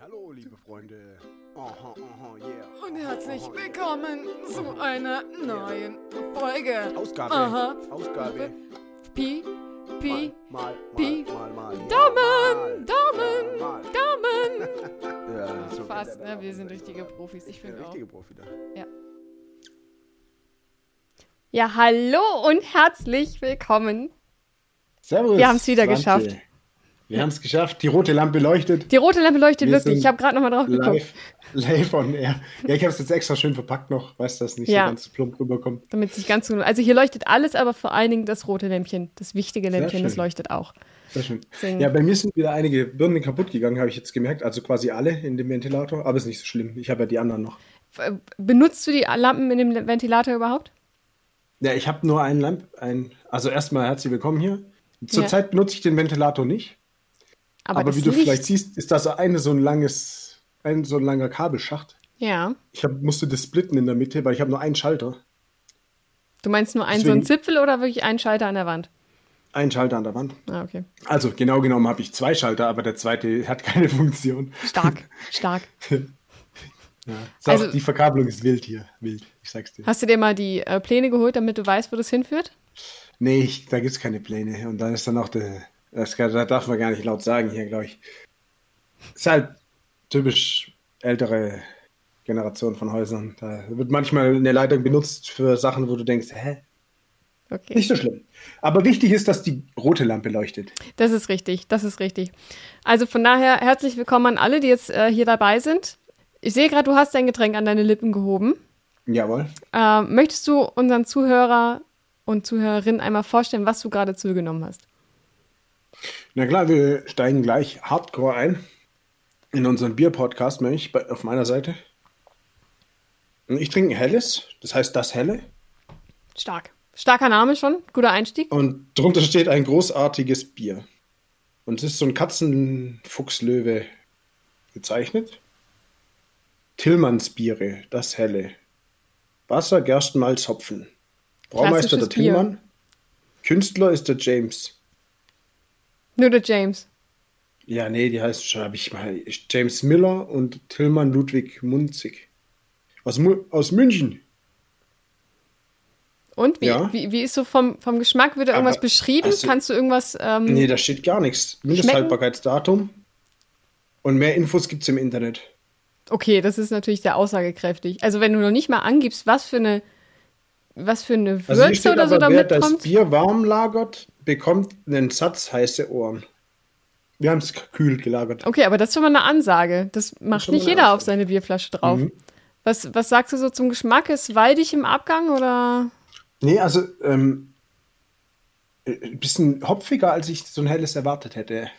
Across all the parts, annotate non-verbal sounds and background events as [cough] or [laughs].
Hallo, liebe Freunde. Aha, aha, yeah. Und herzlich willkommen zu einer neuen Folge. Ausgabe. Aha. Ausgabe. Pi, Pi, Mal, mal, Pi. mal, mal, mal. Daumen, Ja, Daumen, mal. Daumen. [laughs] Ja, so Fast, ne? Wir sind richtige Profis. Ich finde auch. richtige Profi da. Ja, hallo und herzlich willkommen. Servus. Wir haben's wieder Swante. geschafft. Wir haben es geschafft. Die rote Lampe leuchtet. Die rote Lampe leuchtet Wir wirklich. Ich habe gerade nochmal drauf geguckt. Live, live on air. Ja, ich habe es jetzt extra schön verpackt noch, weiß dass nicht Ja. so ganz plump rüberkommt. Damit es nicht ganz so. Also hier leuchtet alles, aber vor allen Dingen das rote Lämpchen. Das wichtige Lämpchen, das leuchtet auch. Sehr schön. Deswegen- Ja, bei mir sind wieder einige Birnen kaputt gegangen, habe ich jetzt gemerkt. Also quasi alle in dem Ventilator, aber ist nicht so schlimm. Ich habe ja die anderen noch. Äh, Benutzt du die Lampen in dem Ventilator überhaupt? Ja, ich habe nur einen Lamp. Ein, also erstmal herzlich willkommen hier. Zurzeit Ja. benutze ich den Ventilator nicht. Aber, das wie du Licht- vielleicht siehst, ist das eine so ein langes, ein so ein langer Kabelschacht. Ja. Ich hab, musste das splitten in der Mitte, weil ich habe nur einen Schalter. Du meinst nur einen so einen Deswegen- Zipfel oder wirklich einen Schalter an der Wand? Einen Schalter an der Wand. Ah, okay. Also genau genommen habe ich zwei Schalter, aber der zweite hat keine Funktion. Stark, [laughs] stark. Ja. Also- die Verkabelung ist wild hier. Wild, ich sag's dir. Hast du dir mal die äh, Pläne geholt, damit du weißt, wo das hinführt? Nee, ich, da gibt's keine Pläne. Und dann ist dann auch der, das, kann- das darf man gar nicht laut sagen hier, glaube ich. Ist halt typisch ältere Generation von Häusern. Da wird manchmal eine Leitung benutzt für Sachen, wo du denkst, hä? Okay. Nicht so schlimm. Aber wichtig ist, dass die rote Lampe leuchtet. Das ist richtig, das ist richtig. Also von daher herzlich willkommen an alle, die jetzt äh, hier dabei sind. Ich sehe gerade, du hast dein Getränk an deine Lippen gehoben. Jawohl. Äh, möchtest du unseren Zuhörer und Zuhörerinnen einmal vorstellen, was du gerade zugenommen hast? Na klar, wir steigen gleich hardcore ein in unseren Bier-Podcast, nämlich auf meiner Seite. Und Ich trinke ein helles, das heißt das helle. Stark. Starker Name schon, guter Einstieg. Und drunter steht ein großartiges Bier. Und es ist so ein Katzenfuchslöwe gezeichnet. Tillmanns Biere, das helle. Wasser, Gerstenmalz, Hopfen. Braumeister der Klassisches Bier. Tillmann. Künstler ist der James. Nur der James. Ja, nee, die heißt schon, habe ich mal. James Miller und Tillmann Ludwig Munzig. Aus, Mu aus München. Und wie, Ja. wie, wie ist so vom, vom Geschmack? Wird da irgendwas Aber, beschrieben? also- Kannst du irgendwas. Ähm, Nee, da steht gar nichts. Mindesthaltbarkeitsdatum. Und mehr Infos gibt es im Internet. Okay, das ist natürlich sehr aussagekräftig. Also wenn du noch nicht mal angibst, was für eine, was für eine Also Würze steht oder so aber, da wer das. Bier warm lagert, bekommt einen Satz heiße Ohren. Wir haben es kühl gelagert. Okay, aber das ist schon mal eine Ansage. Das macht schon nicht jeder auf Ansage. seine Bierflasche drauf. Mhm. Was, was sagst du so zum Geschmack? Ist waldig im Abgang oder? Nee, also ähm, äh, ein bisschen hopfiger, als ich so ein helles erwartet hätte.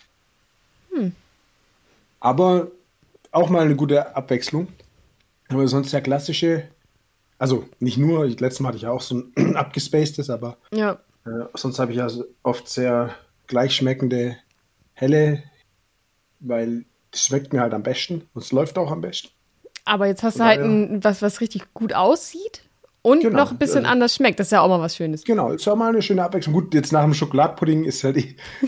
Hm. Aber auch mal eine gute Abwechslung. Aber sonst der klassische, also nicht nur, letztes Mal hatte ich auch so ein [clears throat] abgespacedes, aber Ja. Äh, sonst habe ich ja so oft sehr gleichschmeckende helle, weil das schmeckt mir halt am besten und es läuft auch am besten. Aber jetzt hast du halt ein, was, was richtig gut aussieht und Genau, noch ein bisschen ja. anders schmeckt. Das ist ja auch mal was Schönes. Genau, ist ja mal eine schöne Abwechslung. Gut, jetzt nach dem Schokoladenpudding ist halt,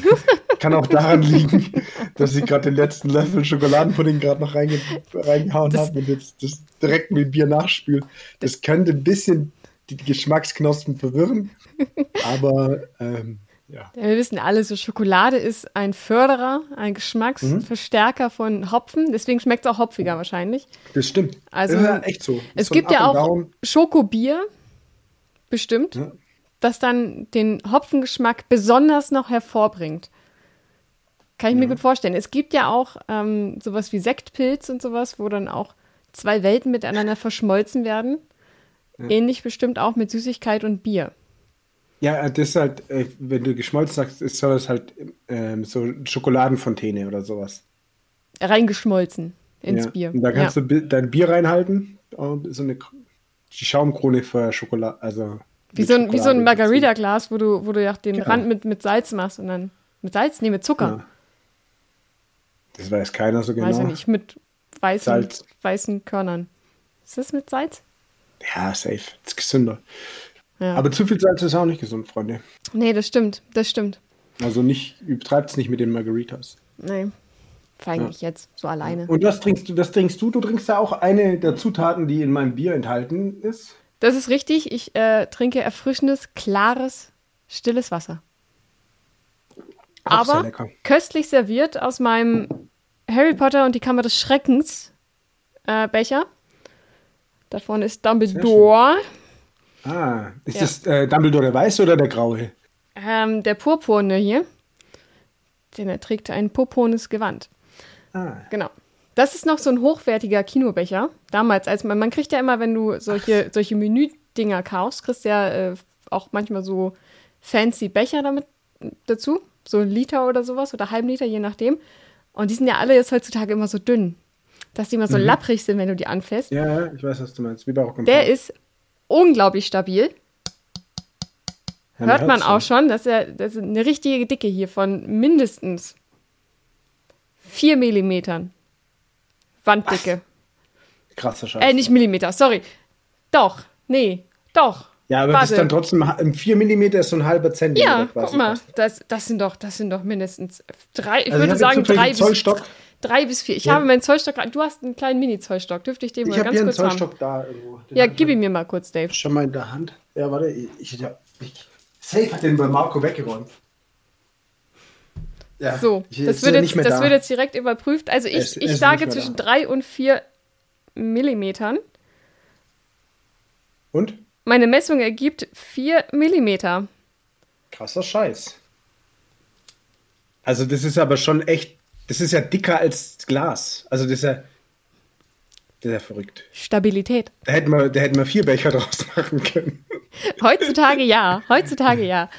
[laughs] kann auch daran [laughs] liegen, dass ich gerade den letzten Löffel Schokoladenpudding gerade noch reinge reingehauen habe und jetzt das direkt mit Bier nachspült. Das könnte ein bisschen die Geschmacksknospen verwirren, [laughs] aber ähm, ja. Ja, wir wissen alle, so Schokolade ist ein Förderer, ein Geschmacksverstärker von Hopfen. Deswegen schmeckt es auch hopfiger wahrscheinlich. Das stimmt. Also, ja echt so. Es So gibt ja auch Down. Schokobier, bestimmt, Ja. das dann den Hopfengeschmack besonders noch hervorbringt. Kann ich mir gut vorstellen. Es gibt ja auch ähm, sowas wie Sektpilz und sowas, wo dann auch zwei Welten miteinander verschmolzen werden. Ähnlich bestimmt auch mit Süßigkeit und Bier. Ja, das ist halt, äh, wenn du geschmolzen sagst, ist soll das halt ähm, so Schokoladenfontäne oder sowas. Reingeschmolzen ins ja. Bier. Und da kannst ja. du dein Bier reinhalten, und so eine die Schaumkrone für Schokolade, also Wie so ein, wie so ein Schokolade Margarita-Glas, wo du, wo du ja den Genau. Rand mit, mit Salz machst und dann. Mit Salz? Nee, mit Zucker. Ja. Das weiß keiner so genau. Weiß ich nicht. Mit weißen, Salz. weißen Körnern. Ist das mit Salz? Ja, safe. Das ist gesünder. Ja. Aber zu viel Salz ist auch nicht gesund, Freunde. nee, das stimmt. Das stimmt. Also nicht, übertreibt es nicht mit den Margaritas. Nee. Eigentlich jetzt, so alleine. Und das trinkst du, das trinkst du? Du trinkst ja auch eine der Zutaten, die in meinem Bier enthalten ist. Das ist richtig. Ich äh, trinke erfrischendes, klares, stilles Wasser. Auch Aber köstlich serviert aus meinem Harry Potter und die Kammer des Schreckens äh, Becher. Da vorne ist Dumbledore. Ah, ist Ja. das äh, Dumbledore der Weiße oder der Graue? Ähm, der Purpurne hier. Denn er trägt ein purpurnes Gewand. Ah, Genau. Das ist noch so ein hochwertiger Kinobecher. Damals, als man, man kriegt ja immer, wenn du solche, solche Menü-Dinger kaufst, kriegst du ja äh, auch manchmal so fancy Becher damit dazu. So ein Liter oder sowas oder halben Liter, je nachdem. Und die sind ja alle jetzt heutzutage immer so dünn. Dass die immer so lapprig sind, wenn du die anfasst. ja, ja, ich weiß, was du meinst. Wie bei Der ist unglaublich stabil. Ja, Hört man auch schon. Das ist, ja, das ist eine richtige Dicke hier von mindestens 4 Millimetern. Wanddicke. Krasser Scheiß. Äh, nicht Millimeter, sorry. Doch, nee, doch. ja, aber das warte. ist dann trotzdem, im 4 mm ist so ein halber Zentimeter Ja, quasi. guck mal, das, das, sind doch, das sind doch mindestens drei, ich Also würde ich sagen drei bis, Zollstock. Drei bis vier. Ich Ja. habe meinen Zollstock, du hast einen kleinen Mini-Zollstock, dürfte ich den Ich mal ganz einen kurz haben? Zollstock da irgendwo. Den Ja, gib ihn mir mal kurz, Dave. Schon mal in der Hand. Ja, warte, ich, ja, ich Safe hat den bei Marco weggeräumt. Ja, So, ich, das, wird jetzt, das da. wird jetzt direkt überprüft. Also ich, Es- es ich ist sage zwischen da. drei und vier Millimetern. Und? Meine Messung ergibt vier Millimeter. Krasser Scheiß. Also das ist aber schon echt, das ist ja dicker als Glas. Also das ist ja, das ist ja verrückt. Stabilität. Da hätten wir, da hätten wir vier Becher [laughs] draus machen können. Heutzutage ja, heutzutage ja.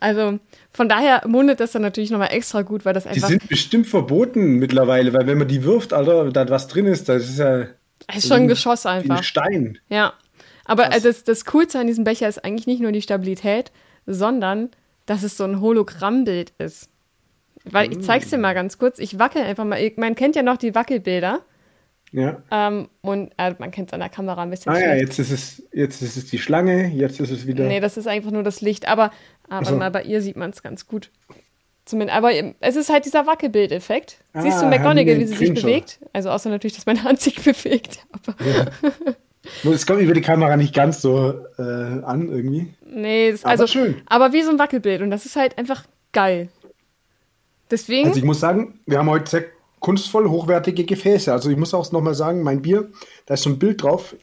Also von daher mundet das dann natürlich nochmal extra gut, weil das Die einfach sind bestimmt verboten mittlerweile, weil wenn man die wirft, Alter, da was drin ist, das ist ja ist schon ein Geschoss wie ein einfach. Stein. Ja. Aber also das, das Coolste an diesem Becher ist eigentlich nicht nur die Stabilität, sondern dass es so ein Hologrammbild ist. Weil ich zeig's dir mal ganz kurz. Ich wackel einfach mal. Man kennt ja noch die Wackelbilder. Ja. Ähm, und äh, man kennt es an der Kamera ein bisschen Ah ja, schlecht. jetzt ist es, jetzt ist es die Schlange, jetzt ist es wieder. Nee, das ist einfach nur das Licht. Aber, aber so. mal bei ihr sieht man es ganz gut. Zumindest, aber es ist halt dieser Wackelbildeffekt. Siehst du Ah, McGonagall, wie sie sich bewegt? Also außer natürlich, dass meine Hand sich [laughs] bewegt. Aber Nur, Es kommt über die Kamera nicht ganz so äh, an irgendwie. nee, das, Aber also schön. Aber wie so ein Wackelbild und das ist halt einfach geil. Deswegen, Also ich muss sagen, wir haben heute sehr kunstvoll hochwertige Gefäße. Also ich muss auch nochmal sagen, mein Bier, da ist so ein Bild drauf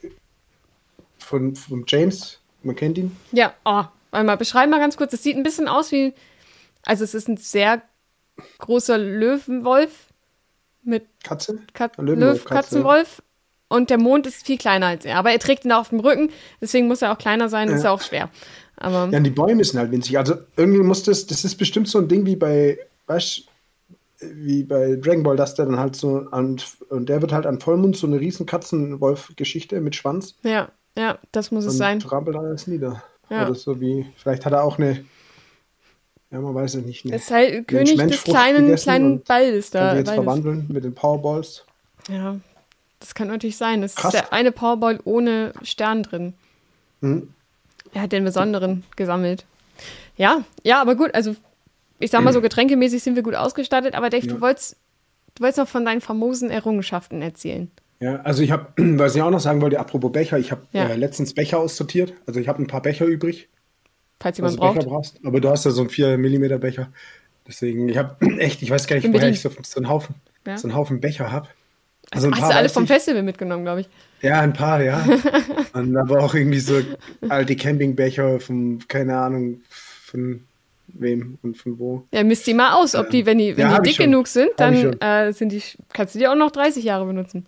von, von James, man kennt ihn. ja, oh, einmal beschreib mal ganz kurz. Es sieht ein bisschen aus wie, also es ist ein sehr großer Löwenwolf mit Katze? Kat Löw, Katze, Katzenwolf und der Mond ist viel kleiner als er. Aber er trägt ihn auf dem Rücken, deswegen muss er auch kleiner sein, ist ja auch schwer. Aber Ja, und die Bäume sind halt winzig. Also irgendwie muss das, das ist bestimmt so ein Ding wie bei, weißt wie bei Dragon Ball, dass der dann halt so an, und der wird halt an Vollmond so eine riesen Katzenwolf-Geschichte mit Schwanz ja, ja, das muss es und sein. trampelt alles nieder. Ja. Oder so wie, vielleicht hat er auch eine, ja, man weiß es nicht, eine, ist halt König des kleinen, kleinen Balls da. sie jetzt Balles. verwandeln mit den Powerballs. Ja, das kann natürlich sein. Das Krass. ist der eine Powerball ohne Stern drin. Mhm. Er hat den besonderen gesammelt. Ja, ja, aber gut, also ich sag mal so, getränkemäßig sind wir gut ausgestattet, aber Dave, Ja. du wolltest, du wolltest noch von deinen famosen Errungenschaften erzählen. Ja, also ich habe, [clears throat] was ich auch noch sagen wollte, apropos Becher, ich habe Ja. äh, letztens Becher aussortiert. Also ich habe ein paar Becher übrig, Falls jemand also Becher braucht. brauchst. Aber du hast ja so einen 4 mm Becher. Deswegen, ich habe [clears throat] echt, ich weiß gar nicht, Bin woher bedient. ich so, so, einen Haufen, Ja. so einen Haufen Becher habe. Also ein Hast paar du alle vom. Festival mitgenommen, glaube ich. Ja, ein paar, ja. [laughs] Und aber auch irgendwie so alte Campingbecher von, keine Ahnung, von wem und von wo. Ja, misst die mal aus, ob die, wenn die, wenn Ja, die dick genug sind, dann äh, sind die, kannst du die auch noch 30 Jahre benutzen.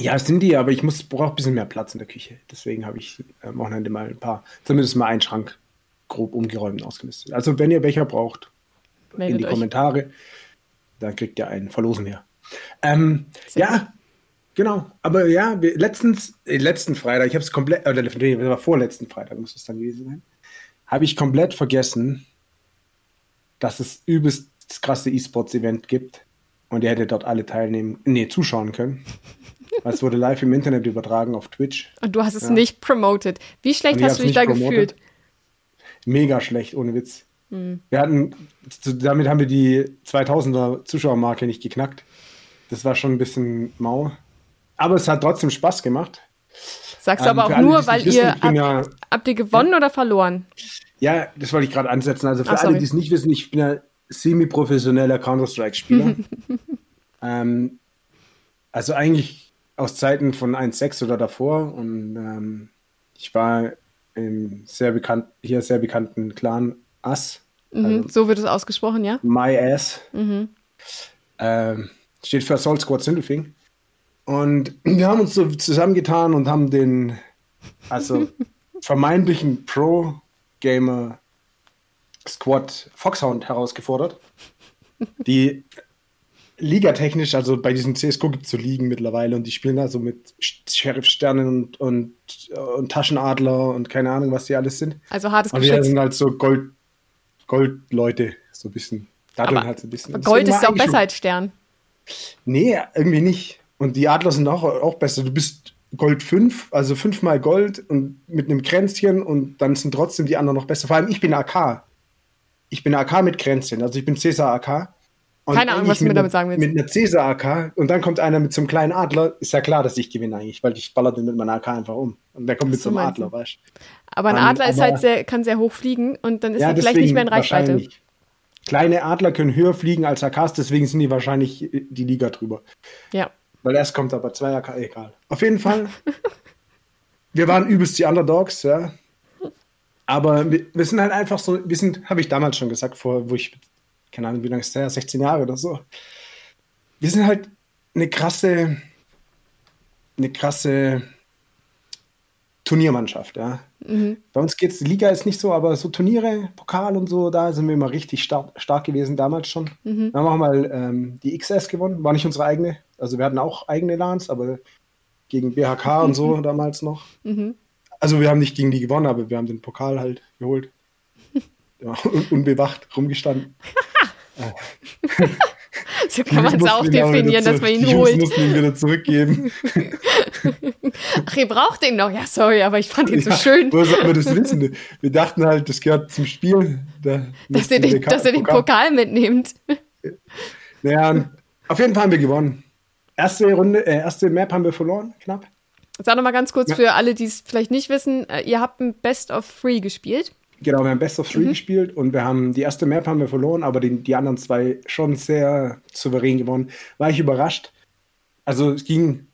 Ja, sind die, aber ich muss brauche ein bisschen mehr Platz in der Küche. Deswegen habe ich am Wochenende mal ein paar, zumindest mal einen Schrank grob umgeräumt und ausgemistet. Also wenn ihr Becher braucht, in Meldet die euch. Kommentare, dann kriegt ihr einen, verlosen wir. Ähm, ja, genau. Aber ja, wir, letztens, äh, letzten Freitag, ich habe es komplett, oder nee, das war vorletzten Freitag, muss es dann gewesen sein, habe ich komplett vergessen, dass es übelst das krasse E-Sports-Event gibt und ihr hättet dort alle teilnehmen, nee, zuschauen können. Weil es wurde live im Internet übertragen auf Twitch. Und du hast es Ja. nicht promoted. Wie schlecht hast du dich da nicht gefühlt? Mega schlecht, ohne Witz. Hm. Wir hatten, damit haben wir die 2000er Zuschauermarke nicht geknackt. das war schon ein bisschen mau. Aber es hat trotzdem Spaß gemacht. Sagst du Ähm, aber für auch nur, weil wissen, ihr habt, ja, habt ihr gewonnen oder verloren? ja, das wollte ich gerade ansetzen. Also für Ach, alle, die es nicht wissen, ich bin ja semi-professioneller Counter-Strike-Spieler. [laughs] ähm, also eigentlich aus Zeiten von 1.6 oder davor. Und ähm, ich war im sehr bekannt, hier sehr bekannten Clan Ass, Mhm, Also- so wird es ausgesprochen, ja? My Ass. Mhm. Ähm, steht für Assault Squad Sindelfing. Und wir haben uns so zusammengetan und haben den, also [laughs] vermeintlichen Pro-Gamer Squad Foxhound herausgefordert. Die ligatechnisch, also bei diesem CSGO gibt es so Ligen mittlerweile und die spielen da so mit Sheriff-Sternen und, und, und Taschenadler und keine Ahnung, was die alles sind. Also hartes Und wir sind halt so Gold, Gold-Leute, so ein bisschen. Aber halt so ein bisschen. Gold ist war auch besser als Stern. Nee, irgendwie nicht. Und die Adler sind auch, auch besser. Du bist Gold 5, also fünfmal Gold und mit einem Kränzchen und dann sind trotzdem die anderen noch besser. Vor allem ich bin AK. Ich bin AK mit Kränzchen, also ich bin Cäsar AK. Und Keine Ahnung, was du mir mit damit sagen willst. Mit einer Cäsar AK und dann kommt einer mit so einem kleinen Adler, ist ja klar, dass ich gewinne eigentlich, weil ich baller den mit meiner AK einfach um. Und der kommt mit so einem meinst du. Adler, weißt du? Aber ein Ähm, Adler ist aber- halt sehr, kann sehr hoch fliegen und dann ist Ja, er vielleicht nicht mehr in Reichweite. Kleine Adler können höher fliegen als AKs, deswegen sind die wahrscheinlich die Liga drüber. Ja. Weil erst kommt aber zwei AK, egal. Auf jeden Fall. [laughs] wir waren übelst die Underdogs, ja. Aber wir, wir sind halt einfach so, wir sind, habe ich damals schon gesagt, vor, wo ich, keine Ahnung, wie lange ist der, 16 Jahre oder so. Wir sind halt eine krasse, eine krasse Turniermannschaft, ja. Bei uns geht's, die Liga ist nicht so, aber so Turniere, Pokal und so, da sind wir immer richtig stark, stark gewesen, damals schon. Wir haben auch mal ähm, die XS gewonnen, war nicht unsere eigene. Also wir hatten auch eigene LANs, aber gegen BHK und so [laughs] damals noch. Also wir haben nicht gegen die gewonnen, aber wir haben den Pokal halt geholt. [laughs] Ja, un unbewacht rumgestanden. [laughs] So kann man es auch definieren, dass man ihn Jungs holt. mussten ihn wieder zurückgeben. [laughs] Ach, ihr braucht den noch. Ja, sorry, aber ich fand ihn so Ja, schön, Woher soll man das wissen? Wir dachten halt, das gehört zum Spiel. Da dass ihr den, wir dass den Pokal mitnehmt. Naja, auf jeden Fall haben wir gewonnen. Erste Runde, äh, erste Map haben wir verloren, knapp. Sag noch mal ganz kurz Ja. für alle, die es vielleicht nicht wissen, äh, ihr habt ein Best of Three gespielt. Genau, wir haben Best of Mhm. Three gespielt und wir haben die erste Map haben wir verloren, aber die, die anderen zwei schon sehr souverän gewonnen. War ich überrascht. Also es ging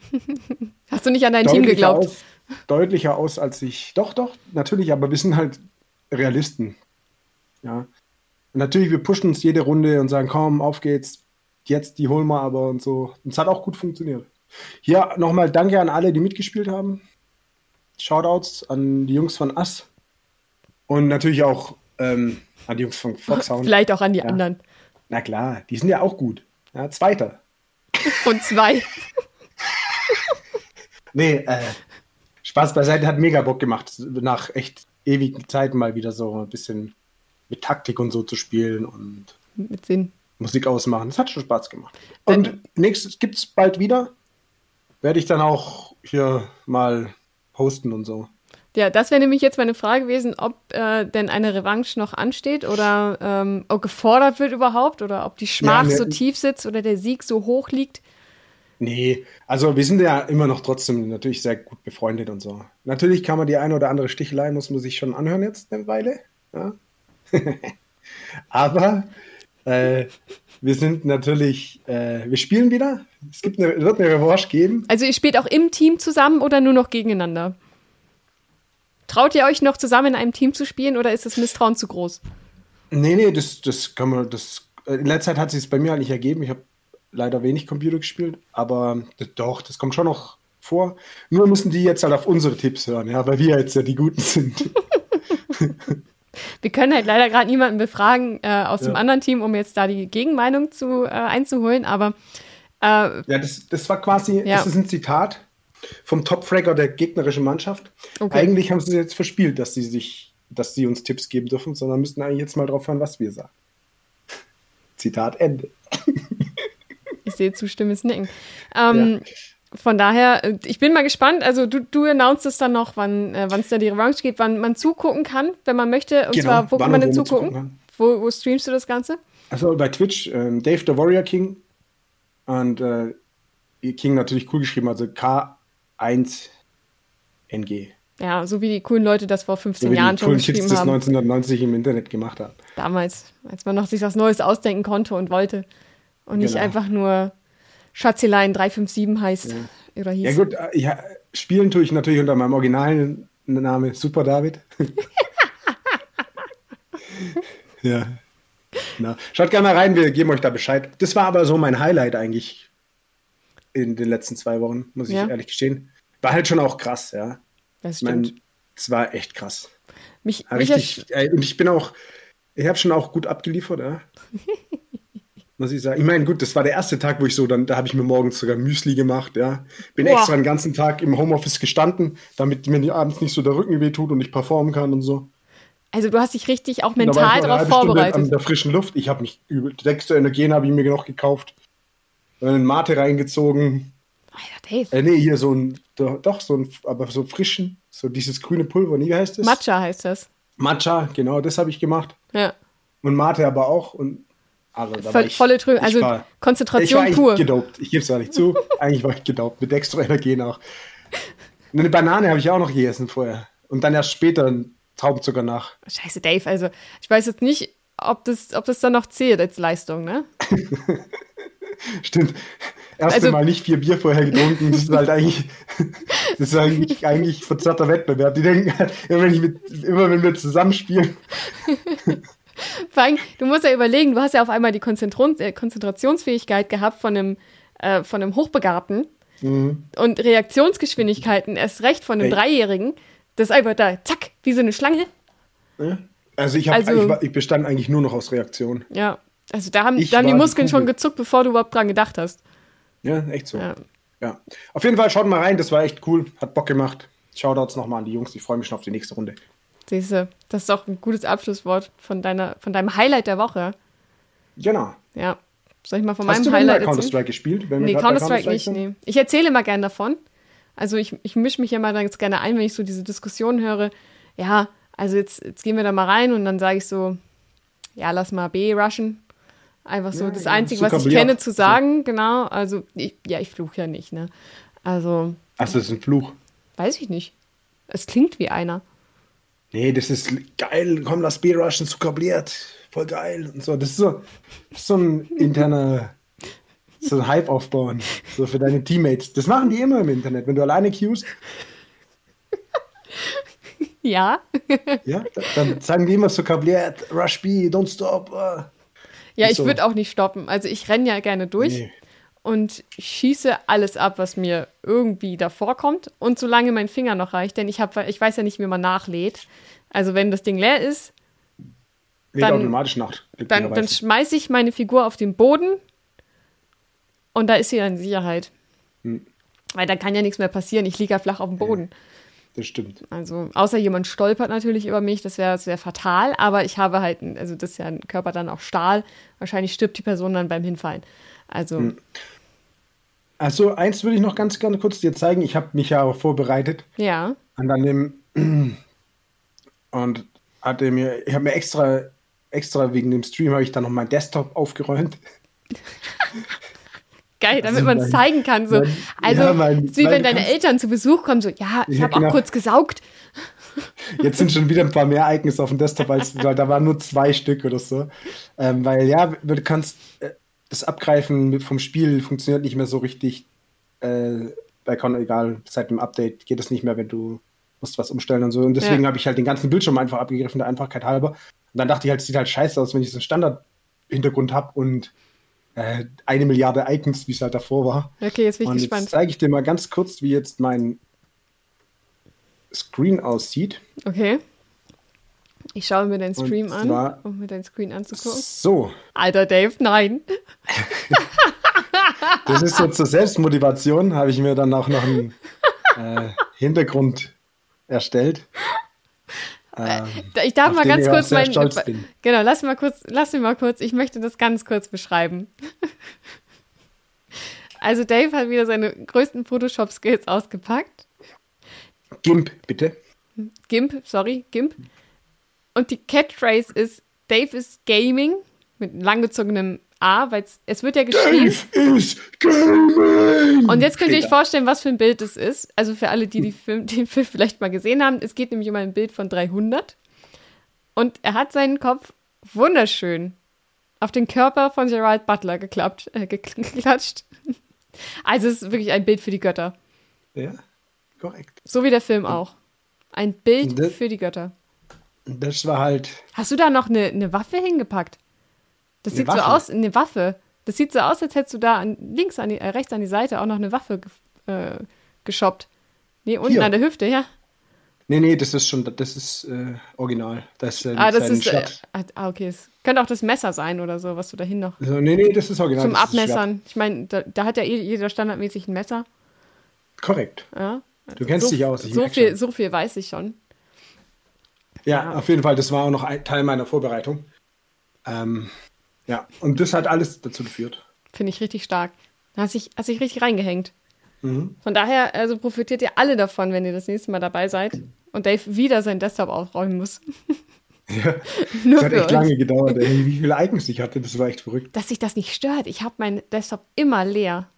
[laughs] Hast du nicht an dein Team geglaubt? aus, deutlicher aus, als ich. Doch, doch, natürlich, aber wir sind halt Realisten. Ja. Und natürlich, wir pushen uns jede Runde und sagen, komm, auf geht's, jetzt, die holen wir aber und so. Und es hat auch gut funktioniert. Hier nochmal danke an alle, die mitgespielt haben. Shoutouts an die Jungs von Ass. Und natürlich auch ähm, an die Jungs von Foxhound. [laughs] Vielleicht auch an die Ja. anderen. Na klar, die sind ja auch gut. Ja, Zweiter. Von zwei. [laughs] Nee, äh, Spaß beiseite hat mega Bock gemacht, nach echt ewigen Zeiten mal wieder so ein bisschen mit Taktik und so zu spielen und Mit Sinn. Musik ausmachen. Das hat schon Spaß gemacht. Und nächstes gibt's bald wieder. Werde ich dann auch hier mal posten und so. Ja, das wäre nämlich jetzt meine Frage gewesen, ob äh, denn eine Revanche noch ansteht oder ähm, ob gefordert wird überhaupt oder ob die Schmach Ja, ne- so tief sitzt oder der Sieg so hoch liegt. Nee, also wir sind ja immer noch trotzdem natürlich sehr gut befreundet und so. Natürlich kann man die eine oder andere Stichelei, muss man sich schon anhören jetzt eine Weile. Ja. [laughs] Aber äh, wir sind natürlich, äh, wir spielen wieder. Es gibt eine, wird eine Revanche geben. Also ihr spielt auch im Team zusammen oder nur noch gegeneinander? Traut ihr euch noch zusammen in einem Team zu spielen oder ist das Misstrauen zu groß? Nee, nee, das, das kann man, das, äh, in letzter Zeit hat sich es bei mir halt nicht ergeben. Ich habe leider wenig Computer gespielt, aber das, doch, das kommt schon noch vor. Nur müssen die jetzt halt auf unsere Tipps hören, ja, weil wir jetzt ja die Guten sind. [laughs] Wir können halt leider gerade niemanden befragen äh, aus dem Ja. anderen Team, um jetzt da die Gegenmeinung zu, äh, einzuholen, aber äh, Ja, das, das war quasi, Ja. das ist ein Zitat vom Topfragger der gegnerischen Mannschaft. Okay. Eigentlich haben sie jetzt verspielt, dass sie sich, dass sie uns Tipps geben dürfen, sondern müssten eigentlich jetzt mal drauf hören, was wir sagen. Zitat Ende. ich sehe zustimmendes Nicken. Ähm, Von daher, äh, ich bin mal gespannt. Also du, du announcest es dann noch, wann äh, es da die Revanche geht, wann man zugucken kann, wenn man möchte. Und Genau, zwar, wo kann man denn zugucken? zugucken. Wo, wo streamst du das Ganze? Also bei Twitch, ähm, Dave the Warrior King Und äh, King natürlich cool geschrieben, also K1NG. Ja, so wie die coolen Leute das vor 15 So Jahren die schon coolen Kids geschrieben das haben. 1990 im Internet gemacht haben. Damals, als man noch sich was Neues ausdenken konnte und wollte. Und nicht Genau. einfach nur Schatzelein 357 heißt oder hieß. Ja gut, äh, ja, spielen tue ich natürlich unter meinem originalen Name Super David. [laughs] ja. Na, schaut gerne mal rein, wir geben euch da Bescheid. Das war aber so mein Highlight eigentlich in den letzten zwei Wochen, muss ich Ja. ehrlich gestehen. War halt schon auch krass, ja. Das Ich meine, stimmt. es war echt krass. mich, mich Richtig, äh, und ich bin auch, ich habe schon auch gut abgeliefert, ja. [laughs] Muss ich sagen. Ich meine, gut, das war der erste Tag, wo ich so, dann, da habe ich mir morgens sogar Müsli gemacht, ja. Bin Boah. extra den ganzen Tag im Homeoffice gestanden, damit mir abends nicht so der Rücken weh tut und ich performen kann und so. also du hast dich richtig auch mental darauf halbe Stunde vorbereitet. An der frischen Luft. Ich habe mich übel. Dexter Energen habe ich mir noch gekauft. Einen Mate reingezogen. Alter, Dave. Äh, nee, hier so ein, doch, so ein, aber so frischen, so dieses grüne Pulver, nee, wie heißt das? Matcha heißt das. Matcha, genau, das habe ich gemacht. Ja. Und Mate aber auch. Und also, Voll, ich, volle ich also war, ich war Konzentration pur. gedopt. Ich gebe es nicht zu. [laughs] eigentlich war ich gedopt. Mit extra Energen auch. Und eine Banane habe ich auch noch gegessen vorher. Und dann erst später einen Traubenzucker nach. Scheiße, Dave. Also ich weiß jetzt nicht, ob das, ob das dann noch zählt als Leistung, ne? [laughs] [laughs] Stimmt. Erste Also- Mal nicht vier Bier vorher getrunken. Das ist halt eigentlich, [laughs] das ist eigentlich, eigentlich verzerrter Wettbewerb. Die denken halt, immer wenn, ich mit, immer wenn wir zusammenspielen, [laughs] Vor allem, du musst ja überlegen, du hast ja auf einmal die äh, Konzentrationsfähigkeit gehabt von einem, äh, von einem Hochbegabten und Reaktionsgeschwindigkeiten erst recht von einem Ey. Dreijährigen. Das ist einfach da, zack, wie so eine Schlange. also ich, hab, Also- ich, ich bestand eigentlich nur noch aus Reaktion. Ja. Also da haben, da haben die war die Muskeln schon gezuckt, bevor du überhaupt dran gedacht hast. Ja, echt so. Ja. Ja. Auf jeden Fall schaut mal rein, das war echt cool, hat Bock gemacht. Shoutouts nochmal an die Jungs, ich freue mich schon auf die nächste Runde. Siehst du, das ist doch ein gutes Abschlusswort von, deiner, von deinem Highlight der Woche. Genau. Ja. Soll ich mal von Hast meinem Highlight erzählen? Counter-Strike gespielt? Wenn Nee, Counter-Strike nicht, sind? nee. Ich erzähle immer gerne davon. Also ich, ich mische mich ja mal ganz gerne ein, wenn ich so diese Diskussion höre. Ja, also jetzt, jetzt gehen wir da mal rein und dann sage ich so, ja, lass mal B rushen. Einfach so Ja, das ja, Einzige, was ich kenne, zu sagen, genau. Also, ich, ja, ich fluche ja nicht, ne? Also, Ach, das ist ein Fluch. weiß ich nicht. Es klingt wie einer. Nee, das ist geil, komm, lass B-Rushen, Zuckerbliert, voll geil und so. Das ist so, das ist so ein interner, so ein Hype aufbauen, so für deine Teammates. Das machen die immer im Internet. Wenn du alleine queuest, [laughs] Ja. ja, dann sagen die immer Zuckerbliert, Rush B, don't stop. äh. Ja, ich so. würde auch nicht stoppen. Also ich renne ja gerne durch Nee. und schieße alles ab, was mir irgendwie davor kommt. Und solange mein Finger noch reicht, denn ich, hab, ich weiß ja nicht, wie man nachlädt. Also wenn das Ding leer ist, Lädt Dann- automatisch nach. dann, dann schmeiße ich meine Figur auf den Boden und da ist sie in Sicherheit. Hm. Weil da kann ja nichts mehr passieren. Ich liege ja flach auf dem Boden. Das stimmt. Also, außer jemand stolpert natürlich über mich, das wäre wär fatal, aber ich habe halt, also das ist ja ein Körper dann auch Stahl. Wahrscheinlich stirbt die Person dann beim Hinfallen. Also, Hm. Also, eins würde ich noch ganz gerne kurz dir zeigen. Ich habe mich ja auch vorbereitet. ja. Und an dem und hatte mir, ich habe mir extra, extra wegen dem Stream habe ich dann noch meinen Desktop aufgeräumt. [laughs] Geil, damit Also man es zeigen kann. So. mein- Also, ja, mein- ist wie wenn deine Eltern zu Besuch kommen, so, ja, ich Ja, habe auch genau. kurz gesaugt. [laughs] Jetzt sind schon wieder ein paar mehr Ereignisse auf dem Desktop, als weil da waren nur zwei Stück oder so. Ähm, weil ja, du kannst äh, das Abgreifen vom Spiel funktioniert nicht mehr so richtig. Äh, bei Con, egal, seit dem Update geht es nicht mehr, wenn du musst was umstellen und so. Und deswegen Ja. habe ich halt den ganzen Bildschirm einfach abgegriffen, der Einfachkeit halber. Und dann dachte ich halt, es sieht halt scheiße aus, wenn ich so einen Standard-Hintergrund habe und äh, eine Milliarde Icons, wie es halt davor war. Okay, jetzt bin ich Und gespannt. jetzt zeige ich dir mal ganz kurz, wie jetzt mein Screen aussieht. Okay. Ich schaue mir deinen Stream an, um mir deinen Screen anzugucken. So, Alter Dave, nein. [laughs] das ist so zur Selbstmotivation, habe ich mir dann auch noch einen [laughs] äh, Hintergrund erstellt. Ähm, Ich darf mal ganz kurz meinen. bin. Genau, lass mal kurz, lass mich mal kurz, ich möchte das ganz kurz beschreiben. [laughs] Also Dave hat wieder seine größten Photoshop-Skills ausgepackt. GIMP, bitte. GIMP, sorry, GIMP. Und die Catchphrase ist, Dave ist Gaming mit langgezogenem A, weil es wird ja geschrieben. Dave ist Gaming! Und jetzt könnt ihr euch vorstellen, was für ein Bild es ist. Also für alle, die, die Film, den Film vielleicht mal gesehen haben. Es geht nämlich um ein Bild von 300. Und er hat seinen Kopf wunderschön auf den Körper von Gerald Butler geklappt, äh, gekl- geklatscht. Also es ist wirklich ein Bild für die Götter. Ja, korrekt. So wie der Film auch. Ein Bild Das- für die Götter. Das war halt. Hast du da noch eine, eine Waffe hingepackt? Das Eine sieht so Waffe? aus, eine Waffe. Das sieht so aus, als hättest du da an, links, an die, äh, rechts an die Seite auch noch eine Waffe äh, geshoppt. Nee, unten Hier. an der Hüfte, ja. Nee, nee, das ist schon, das ist äh, original. Das äh, Ah, das ist. Äh, Schwert. ah, okay. Es könnte auch das Messer sein oder so, was du dahin noch. So, nee, nee, das ist original. zum. Abmessern. Ich meine, da, da hat ja eh jeder standardmäßig ein Messer. Korrekt. Ja. Du kennst so, dich aus. ich So viel, schon. so viel weiß ich schon. Ja, Ja. auf jeden Fall, das war auch noch ein Teil meiner Vorbereitung. Ähm, ja, und das hat alles dazu geführt. Finde ich richtig stark. Da hast dich, hast dich richtig reingehängt. Mhm. Von daher also profitiert ihr alle davon, wenn ihr das nächste Mal dabei seid und Dave wieder seinen Desktop aufräumen muss. [laughs] Ja, [laughs] Nur das hat echt uns. lange gedauert, ey, [laughs] wie viele Icons ich hatte, das war echt verrückt. Dass sich das nicht stört. Ich habe meinen Desktop immer leer.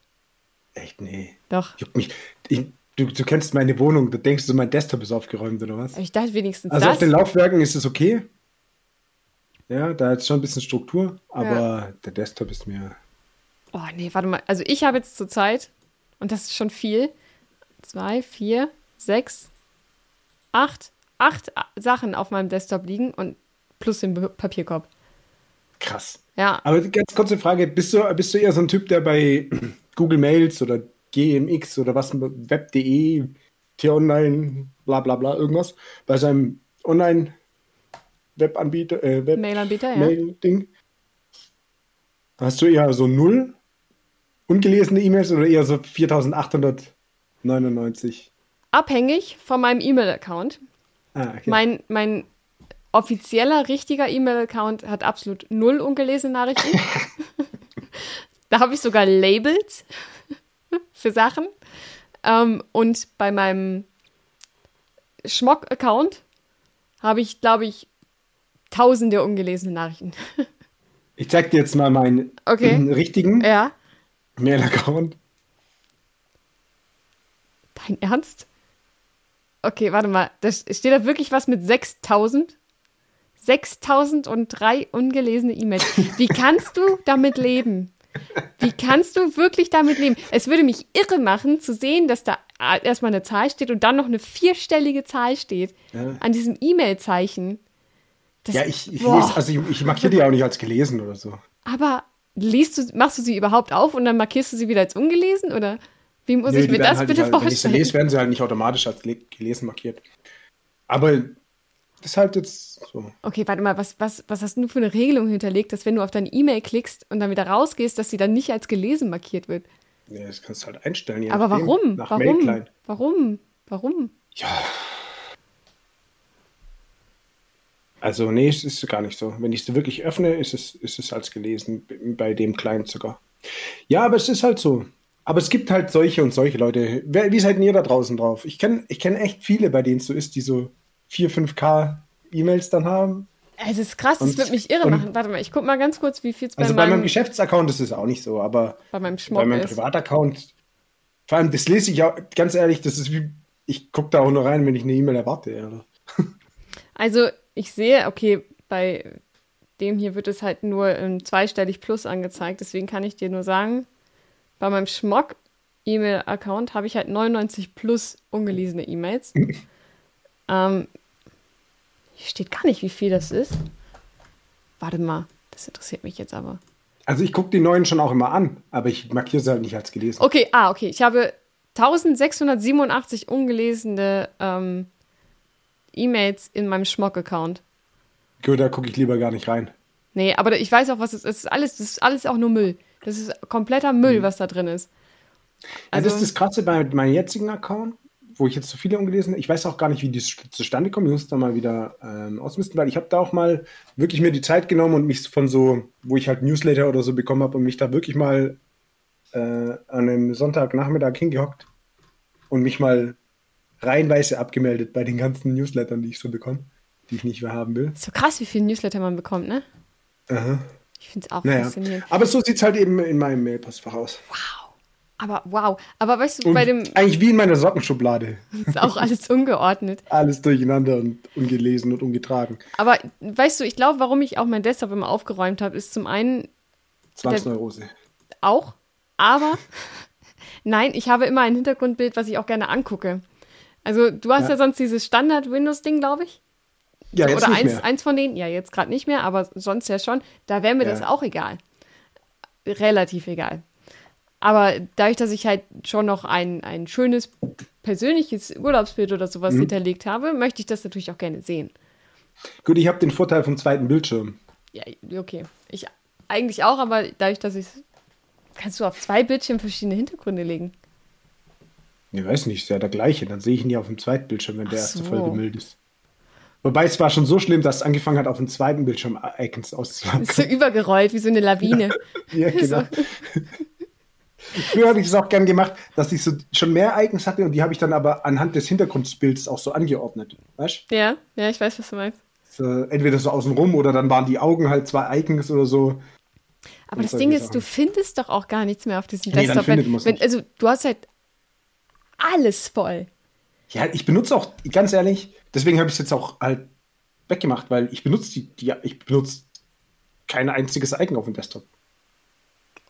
Echt, nee. Doch. Ich hab mich, ich, du, du kennst meine Wohnung, da denkst du, mein Desktop ist aufgeräumt oder was? Ich dachte wenigstens Also auf das. den Laufwerken ist es okay. Ja, da ist schon ein bisschen Struktur, aber der Desktop ist mir. Oh, nee, warte mal. Also ich habe jetzt zurzeit, und das ist schon viel, zwei, vier, sechs, acht, acht Sachen auf meinem Desktop liegen und plus den Papierkorb. Krass. Ja, Aber ganz kurze Frage: Bist du, bist du eher so ein Typ, der bei [clears throat] Google Mails oder GMX oder was, Web.de, T-Online, bla bla bla, irgendwas, bei seinem Online-Webanbieter, äh, Mailanbieter, ja. Web-Mail-Ding? Hast du eher so null ungelesene E-Mails oder eher so 4899? Abhängig von meinem E-Mail-Account. Ah, okay. Mein, mein offizieller, richtiger E-Mail-Account hat absolut null ungelesene Nachrichten. [laughs] da habe ich sogar Labels [laughs] für Sachen. Ähm, und bei meinem Schmock-Account habe ich, glaube ich, tausende ungelesene Nachrichten. Ich zeig dir jetzt mal meinen Okay. richtigen Ja. Mail-Account. Dein Ernst? Okay, warte mal. Da steht da wirklich was mit 6000? 6003 ungelesene E-Mails. Wie kannst du damit leben? Wie kannst du wirklich damit leben? Es würde mich irre machen, zu sehen, dass da erstmal eine Zahl steht und dann noch eine vierstellige Zahl steht Ja. an diesem E-Mail-Zeichen. Das- Ja, ich, ich, lese, also ich, ich markiere die auch nicht als gelesen oder so. Aber liest du, machst du sie überhaupt auf und dann markierst du sie wieder als ungelesen? Oder wie muss Nö, ich mir das halt bitte nicht, Wenn ich sie vorstellen? lese, werden sie halt nicht automatisch als le- gelesen markiert. Aber das ist halt jetzt so. Okay, warte mal, was, was, was hast du für eine Regelung hinterlegt, dass wenn du auf deine E-Mail klickst und dann wieder rausgehst, dass sie dann nicht als gelesen markiert wird? Ja, das kannst du halt einstellen. Aber warum? Nach Warum? Mail-Client. Warum? Warum? Ja. Also, nee, es ist gar nicht so. Wenn ich sie wirklich öffne, ist es, ist es als gelesen, bei dem Client sogar. Ja, aber es ist halt so. Aber es gibt halt solche und solche Leute. Wer, wie seid denn ihr da draußen drauf? Ich kenne ich kenn echt viele, bei denen es so ist, die so 4, 5K E-Mails dann haben. Es ist krass, das Und- wird mich irre und- machen. Warte mal, ich guck mal ganz kurz, wie viel es bei, Also bei meinem meinem, Geschäftsaccount ist es auch nicht so, aber bei meinem bei meinem. Privataccount, vor allem das lese ich auch, ganz ehrlich, das ist wie, ich gucke da auch nur rein, wenn ich eine E-Mail erwarte. Oder? Also, ich sehe, okay, bei dem hier wird es halt nur ähm, zweistellig plus angezeigt. Deswegen kann ich dir nur sagen, bei meinem Schmock E-Mail-Account habe ich halt 99 plus ungelesene E-Mails. [laughs] ähm, hier steht gar nicht, wie viel das ist. Warte mal, das interessiert mich jetzt aber. Also ich gucke die neuen schon auch immer an, aber ich markiere sie halt nicht als gelesen. Okay, ah, okay. Ich habe 1687 ungelesene ähm, E-Mails in meinem Schmock-Account. Gut, da gucke ich lieber gar nicht rein. Nee, aber ich weiß auch, was es ist. Es ist alles, das ist alles auch nur Müll. Das ist kompletter Müll, was da drin ist. Also, das Also, ist das Krasse bei meinem jetzigen Account, wo ich jetzt so viele ungelesen Ich weiß auch gar nicht, wie die zustande kommen. Ich muss da mal wieder ähm, ausmisten, weil ich habe da auch mal wirklich mir die Zeit genommen und mich von so, wo ich halt Newsletter oder so bekommen habe und mich da wirklich mal äh, an einem Sonntagnachmittag hingehockt und mich mal reihenweise abgemeldet bei den ganzen Newslettern, die ich so bekomme, die ich nicht mehr haben will. ist so krass, wie viel Newsletter man bekommt, ne? Aha. Ich finde es auch Naja. faszinierend. Aber so sieht es halt eben in meinem Mailpostfach aus. Aber wow. Aber weißt du, Und bei dem eigentlich wie in meiner Sockenschublade. ist auch alles ungeordnet. [laughs] Alles durcheinander und ungelesen und ungetragen. Aber weißt du, ich glaube, warum ich auch mein Desktop immer aufgeräumt habe, ist zum einen Zwangsneurose. auch, aber [laughs] nein, ich habe immer ein Hintergrundbild, was ich auch gerne angucke. Also du hast ja, Ja. sonst dieses Standard-Windows-Ding, glaube ich. Ja, jetzt Oder nicht eins, mehr. eins von denen, ja, jetzt gerade nicht mehr, aber sonst ja schon. Da wäre mir Ja. das auch egal. Relativ egal. Aber dadurch, dass ich halt schon noch ein, ein schönes persönliches Urlaubsbild oder sowas Mhm. hinterlegt habe, möchte ich das natürlich auch gerne sehen. Gut, ich habe den Vorteil vom zweiten Bildschirm. Ja, okay. Ich eigentlich auch, aber dadurch, dass ich kannst du auf zwei Bildschirmen verschiedene Hintergründe legen. Ich weiß nicht, ist ja der gleiche. Dann sehe ich ihn ja auf dem zweiten Bildschirm, wenn der Ach erste so. voll gemüllt ist. Wobei es war schon so schlimm, dass es angefangen hat, auf dem zweiten Bildschirm Icons auszuladen. Ist so übergerollt wie so eine Lawine. [laughs] Ja, [laughs] genau. Früher habe ich es auch gern gemacht, dass ich so schon mehr Icons hatte und die habe ich dann aber anhand des Hintergrundbilds auch so angeordnet. Weißt ja, ja, ich weiß, was du meinst. so, Entweder so außenrum oder dann waren die Augen halt zwei Icons oder so. Aber Und das Ding ist, Sachen. du findest doch auch gar nichts mehr auf diesem Nee, Desktop. wenn, wenn, also du hast halt alles voll. Ja, ich benutze auch, ganz ehrlich, deswegen habe ich es jetzt auch halt weggemacht, weil ich benutze die, die ich benutze kein einziges Icon auf dem Desktop.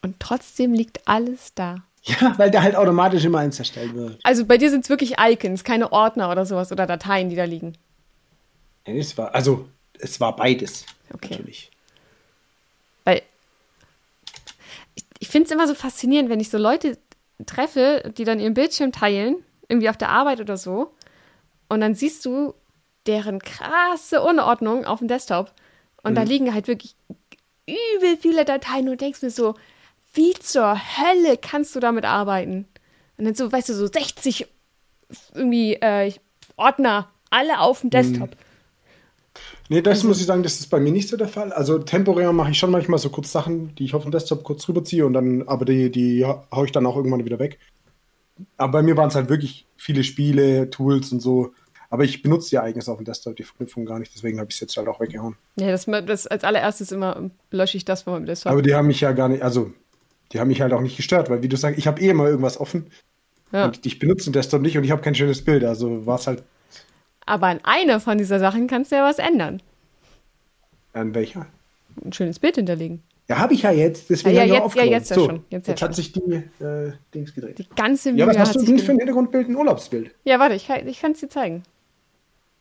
Und trotzdem liegt alles da. Ja, weil der halt automatisch immer eins erstellt wird. Also bei dir sind es wirklich Icons, keine Ordner oder sowas oder Dateien, die da liegen. Ja, es war, also, es war beides. Okay. Natürlich. Weil ich, ich finde es immer so faszinierend, wenn ich so Leute treffe, die dann ihren Bildschirm teilen, irgendwie auf der Arbeit oder so, und dann siehst du deren krasse Unordnung auf dem Desktop und da liegen halt wirklich übel viele Dateien und denkst mir so, wie zur Hölle kannst du damit arbeiten? Und dann so, weißt du, so 60 irgendwie äh, Ordner, alle auf dem Desktop. Nee, das muss ich sagen, das ist bei mir nicht so der Fall. Also temporär mache ich schon manchmal so kurz Sachen, die ich auf dem Desktop kurz rüberziehe und dann, aber die, die haue ich dann auch irgendwann wieder weg. Aber bei mir waren es halt wirklich viele Spiele, Tools und so. Aber ich benutze ja eigentlich auf dem Desktop die Verknüpfung gar nicht, deswegen habe ich es jetzt halt auch weggehauen. Ja, das, das als allererstes immer lösche ich das von meinem Desktop. Aber die haben mich ja gar nicht, also die haben mich halt auch nicht gestört, weil wie du sagst, ich habe eh immer irgendwas offen ja. und ich benutze den Desktop nicht und ich habe kein schönes Bild. Also war es halt Aber an einer von dieser Sachen kannst du ja was ändern. an welcher. Ein schönes Bild hinterlegen. Ja, habe ich ja jetzt, deswegen Ja, ja, ich jetzt- ja, jetzt ja so, schon, jetzt ja hat schon. sich die äh, Dings gedreht. Die ganze Mühe Ja, was hast du denn für ein Hintergrundbild? Ein Urlaubsbild. Ja, warte, ich kann es dir zeigen.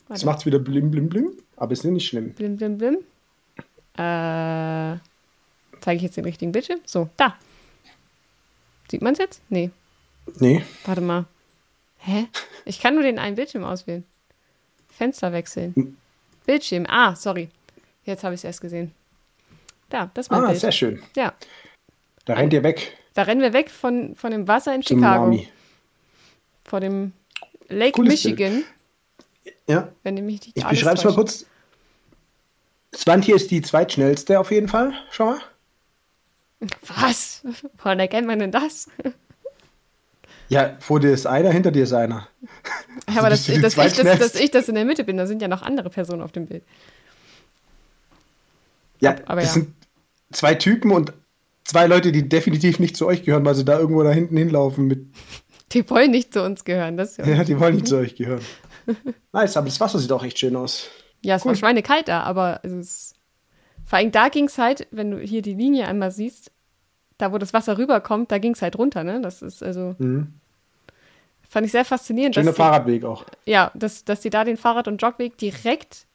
Das macht's wieder blim, blim, blim. Aber ist nicht schlimm. Blim, blim, blim. Äh, zeige ich jetzt den richtigen Bildschirm? So, da. Sieht man es jetzt? Nee, Nee. warte mal. Hä? Ich kann nur den einen Bildschirm auswählen. Fenster wechseln. Hm. Bildschirm. Ah, sorry. Jetzt habe ich es erst gesehen. Da, das mein Ah, Bild. sehr schön. Ja, Da rennt ihr weg da rennen wir weg von, von dem Wasser in zum Chicago. Nami. Vor dem Lake Cooles Bild. Michigan. Ja, Wenn ich mich nicht ich beschreibe es mal kurz. Swantje ist die zweitschnellste auf jeden Fall. Schau mal. Was? [laughs] Woran erkennt man denn das? Ja, vor dir ist einer, hinter dir ist einer. Ja, aber [laughs] dass, dass, ich, dass, ich das in der Mitte bin, da sind ja noch andere Personen auf dem Bild. Ja, aber das ja. sind zwei Typen und zwei Leute, die definitiv nicht zu euch gehören, weil sie da irgendwo da hinten hinlaufen mit. [laughs] Die wollen nicht zu uns gehören. Das ja, [laughs] Ja, die wollen nicht zu euch gehören. Nice, aber das Wasser sieht auch echt schön aus. ja, es war cool. schweinekalt da, aber es ist, vor allem da ging es halt, wenn du hier die Linie einmal siehst, da wo das Wasser rüberkommt, da ging es halt runter, ne? Das ist also, Mhm. fand ich sehr faszinierend. Schöner die- Fahrradweg auch. Ja, dass, dass die da den Fahrrad- und Jogweg direkt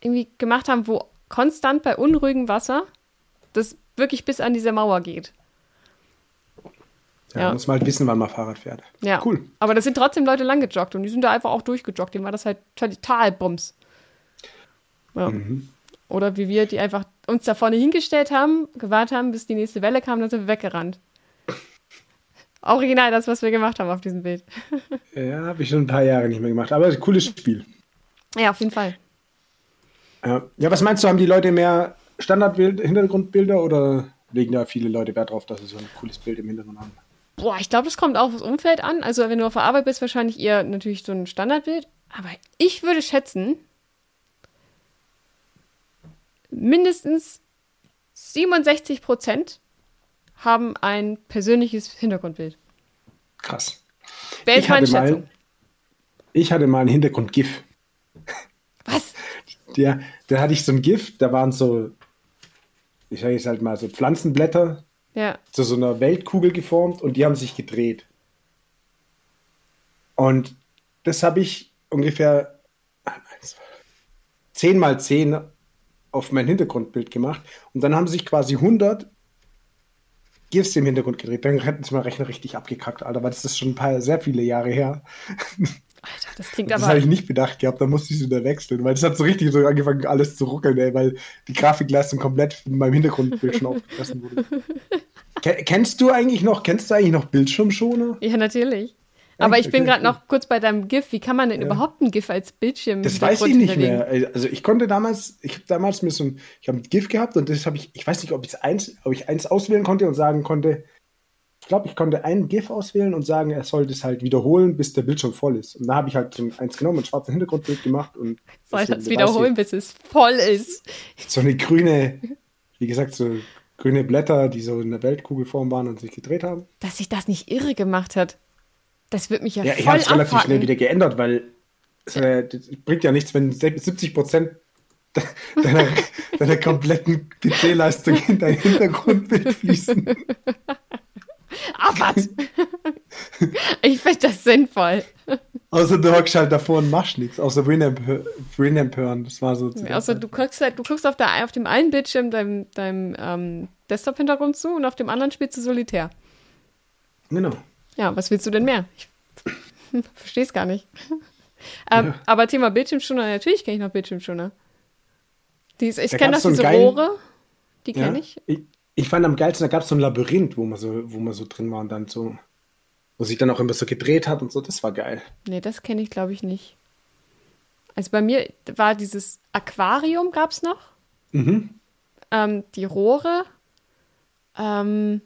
irgendwie gemacht haben, wo konstant bei unruhigem Wasser das wirklich bis an diese Mauer geht. Ja, Ja. Muss man halt wissen, wann man Fahrrad fährt. Ja. Cool. Aber das sind trotzdem Leute lang gejoggt und die sind da einfach auch durchgejoggt. Dem war das halt total Bums. Ja. Mhm. Oder wie wir, die einfach uns da vorne hingestellt haben, gewartet haben, bis die nächste Welle kam, dann sind wir weggerannt. Original das, was wir gemacht haben auf diesem Bild. [laughs] Ja, habe ich schon ein paar Jahre nicht mehr gemacht. Aber ein cooles Spiel. Ja, auf jeden Fall. Ja. ja, was meinst du, haben die Leute mehr Standard-Hintergrundbilder oder legen da viele Leute Wert drauf, dass sie so ein cooles Bild im Hintergrund haben? Boah, ich glaube, das kommt auch aufs Umfeld an. Also, wenn du auf der Arbeit bist, wahrscheinlich eher natürlich so ein Standardbild. Aber ich würde schätzen, mindestens 67 Prozent haben ein persönliches Hintergrundbild. Krass. Ist Ich? Ich hatte mal einen Hintergrund-GIF. Was? [laughs] Der, da hatte ich so ein GIF, da waren so, ich sage jetzt halt mal so Pflanzenblätter Ja. zu so einer Weltkugel geformt und die haben sich gedreht. Und das habe ich ungefähr 10 mal 10 auf mein Hintergrundbild gemacht und dann haben sich quasi 100 GIFs im Hintergrund gedreht. Dann hätten sie mal Rechner richtig abgekackt, Alter, weil das ist schon ein paar, sehr viele Jahre her. Alter, das klingt Das aber. habe ich nicht bedacht gehabt, da musste ich es wieder wechseln, weil es hat so richtig so angefangen, alles zu ruckeln, ey, weil die Grafikleistung komplett von meinem Hintergrundbild schon aufgefressen wurde. [laughs] Ke- kennst du eigentlich noch, kennst du eigentlich noch Bildschirmschoner? Ja, natürlich. Aber ich bin gerade noch kurz bei deinem GIF. Wie kann man denn überhaupt ein GIF als Bildschirm? Das weiß ich nicht hinterlegen? mehr. Ey, Also ich konnte damals, ich habe damals mir so ein, ich habe ein GIF gehabt und das habe ich, ich weiß nicht, ob ich eins, ob ich eins auswählen konnte und sagen konnte, ich glaube, ich konnte ein GIF auswählen und sagen, er soll das halt wiederholen, bis der Bildschirm voll ist. Und da habe ich halt so eins genommen, ein schwarzes Hintergrundbild gemacht und Soll ich das wiederholen, bis es voll ist? so eine grüne, wie gesagt, so grüne Blätter, die so in der Weltkugelform waren und sich gedreht haben. Dass sich das nicht irre gemacht hat. Das wird mich ja, Ja, ich voll habe es relativ schnell wieder geändert, weil es äh, bringt ja nichts, wenn 70 Prozent [laughs] deiner, deiner kompletten PC-Leistung in dein Hintergrundbild fließen. [laughs] Was? [laughs] ich finde das sinnvoll. Außer du hockst halt davor und machst nichts, außer Winamp Winamp hören. Das war so. Außer du guckst halt, du guckst auf, der, auf dem einen Bildschirm deinem, deinem ähm, Desktop-Hintergrund zu und auf dem anderen spielst du Solitär. Genau. Ja, was willst du denn mehr? Ich [laughs] verstehe es gar nicht. [laughs] ähm, Ja. Aber Thema Bildschirmschoner, natürlich kenne ich noch Bildschirmschoner. Die ist, ich kenne noch so diese geilen- Rohre. Die Ja. kenne ich. ich. Ich fand am geilsten, da gab es so ein Labyrinth, wo man so, wo man so drin war und dann so, wo sich dann auch immer so gedreht hat und so. Das war geil. Nee, das kenne ich, glaube ich, nicht. Also bei mir war dieses Aquarium, gab es noch. Mhm. Ähm, die Rohre. Ähm,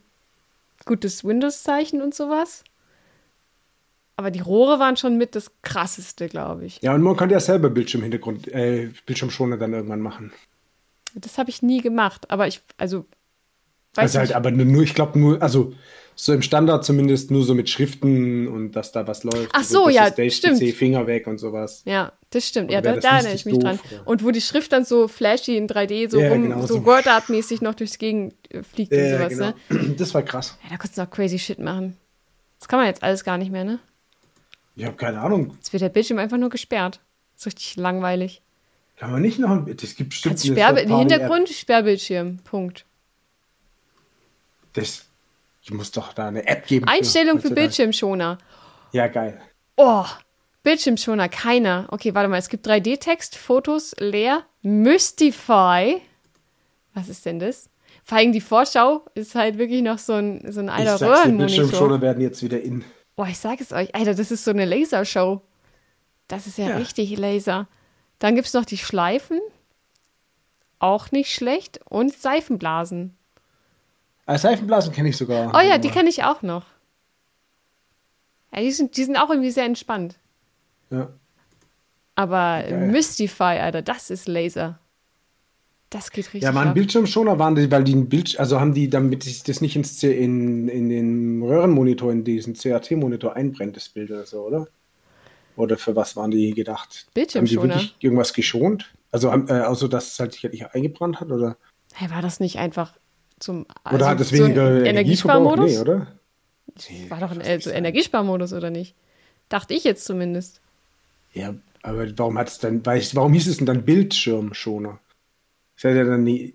gutes Windows-Zeichen und sowas. Aber die Rohre waren schon mit das krasseste, glaube ich. Ja, und man konnte ja selber Bildschirmhintergrund, äh, Bildschirmschoner dann irgendwann machen. Das habe ich nie gemacht. Aber ich, also, weiß Also halt, aber nur, ich glaube nur, also so im Standard zumindest nur so mit Schriften und dass da was läuft. Ach so, das ja, stimmt. PC Finger weg und sowas. Ja, das stimmt. Ja, da, erinnere ich mich dran. oder? Und wo die Schrift dann so flashy in 3D so Ja, rum, genau so so. Word-Art-mäßig noch durchs Gegend äh, fliegt und Ja, sowas, genau. ne? Das war krass. Ja, da konntest du noch crazy shit machen. Das kann man jetzt alles gar nicht mehr, ne? Ich habe keine Ahnung. Jetzt wird der Bildschirm einfach nur gesperrt. Das ist richtig langweilig. Kann man nicht noch ein Das gibt bestimmt Als eine Sperrbi. Hintergrund, Sperrbildschirm. Punkt. Das, ich muss doch da eine App geben. für- Einstellung für heutzutage. Bildschirmschoner. Ja, geil. Oh, Bildschirmschoner, keiner. Okay, warte mal, es gibt 3D-Text, Fotos, leer, Mystify. Was ist denn das? Vor allem die Vorschau ist halt wirklich noch so ein, so ein Ich alter sag's dir, Röhrenmonitor. Bildschirmschoner werden jetzt wieder in. Boah, ich sag es euch, Alter, das ist so eine Lasershow. Das ist ja, Ja. richtig Laser. Dann gibt es noch die Schleifen. Auch nicht schlecht. Und Seifenblasen. Ah, Seifenblasen kenne ich sogar. Oh ja, die kenne ich auch noch. Ja, die, sind, die sind auch irgendwie sehr entspannt. Ja. Aber Geil. Mystify, Alter, das ist Laser. Das geht richtig Ja, waren. Bildschirmschoner, waren die, weil die ein Bild, also haben die, damit sich das nicht ins in, in den Röhrenmonitor, in diesen CRT-Monitor einbrennt, das Bild oder so, oder? Oder für was waren die gedacht? Haben die Bildschirmschoner. wirklich irgendwas geschont? Also, haben- äh, außer dass es halt sich nicht eingebrannt hat, oder? Hey, war das nicht einfach zum Oder hat es Also so weniger? Energiesparmodus? Nee, oder? War doch ein äh, so Energiesparmodus, oder nicht? Dachte ich jetzt zumindest. Ja, aber warum hat es dann, warum hieß es denn dann Bildschirmschoner? Das ja dann nie,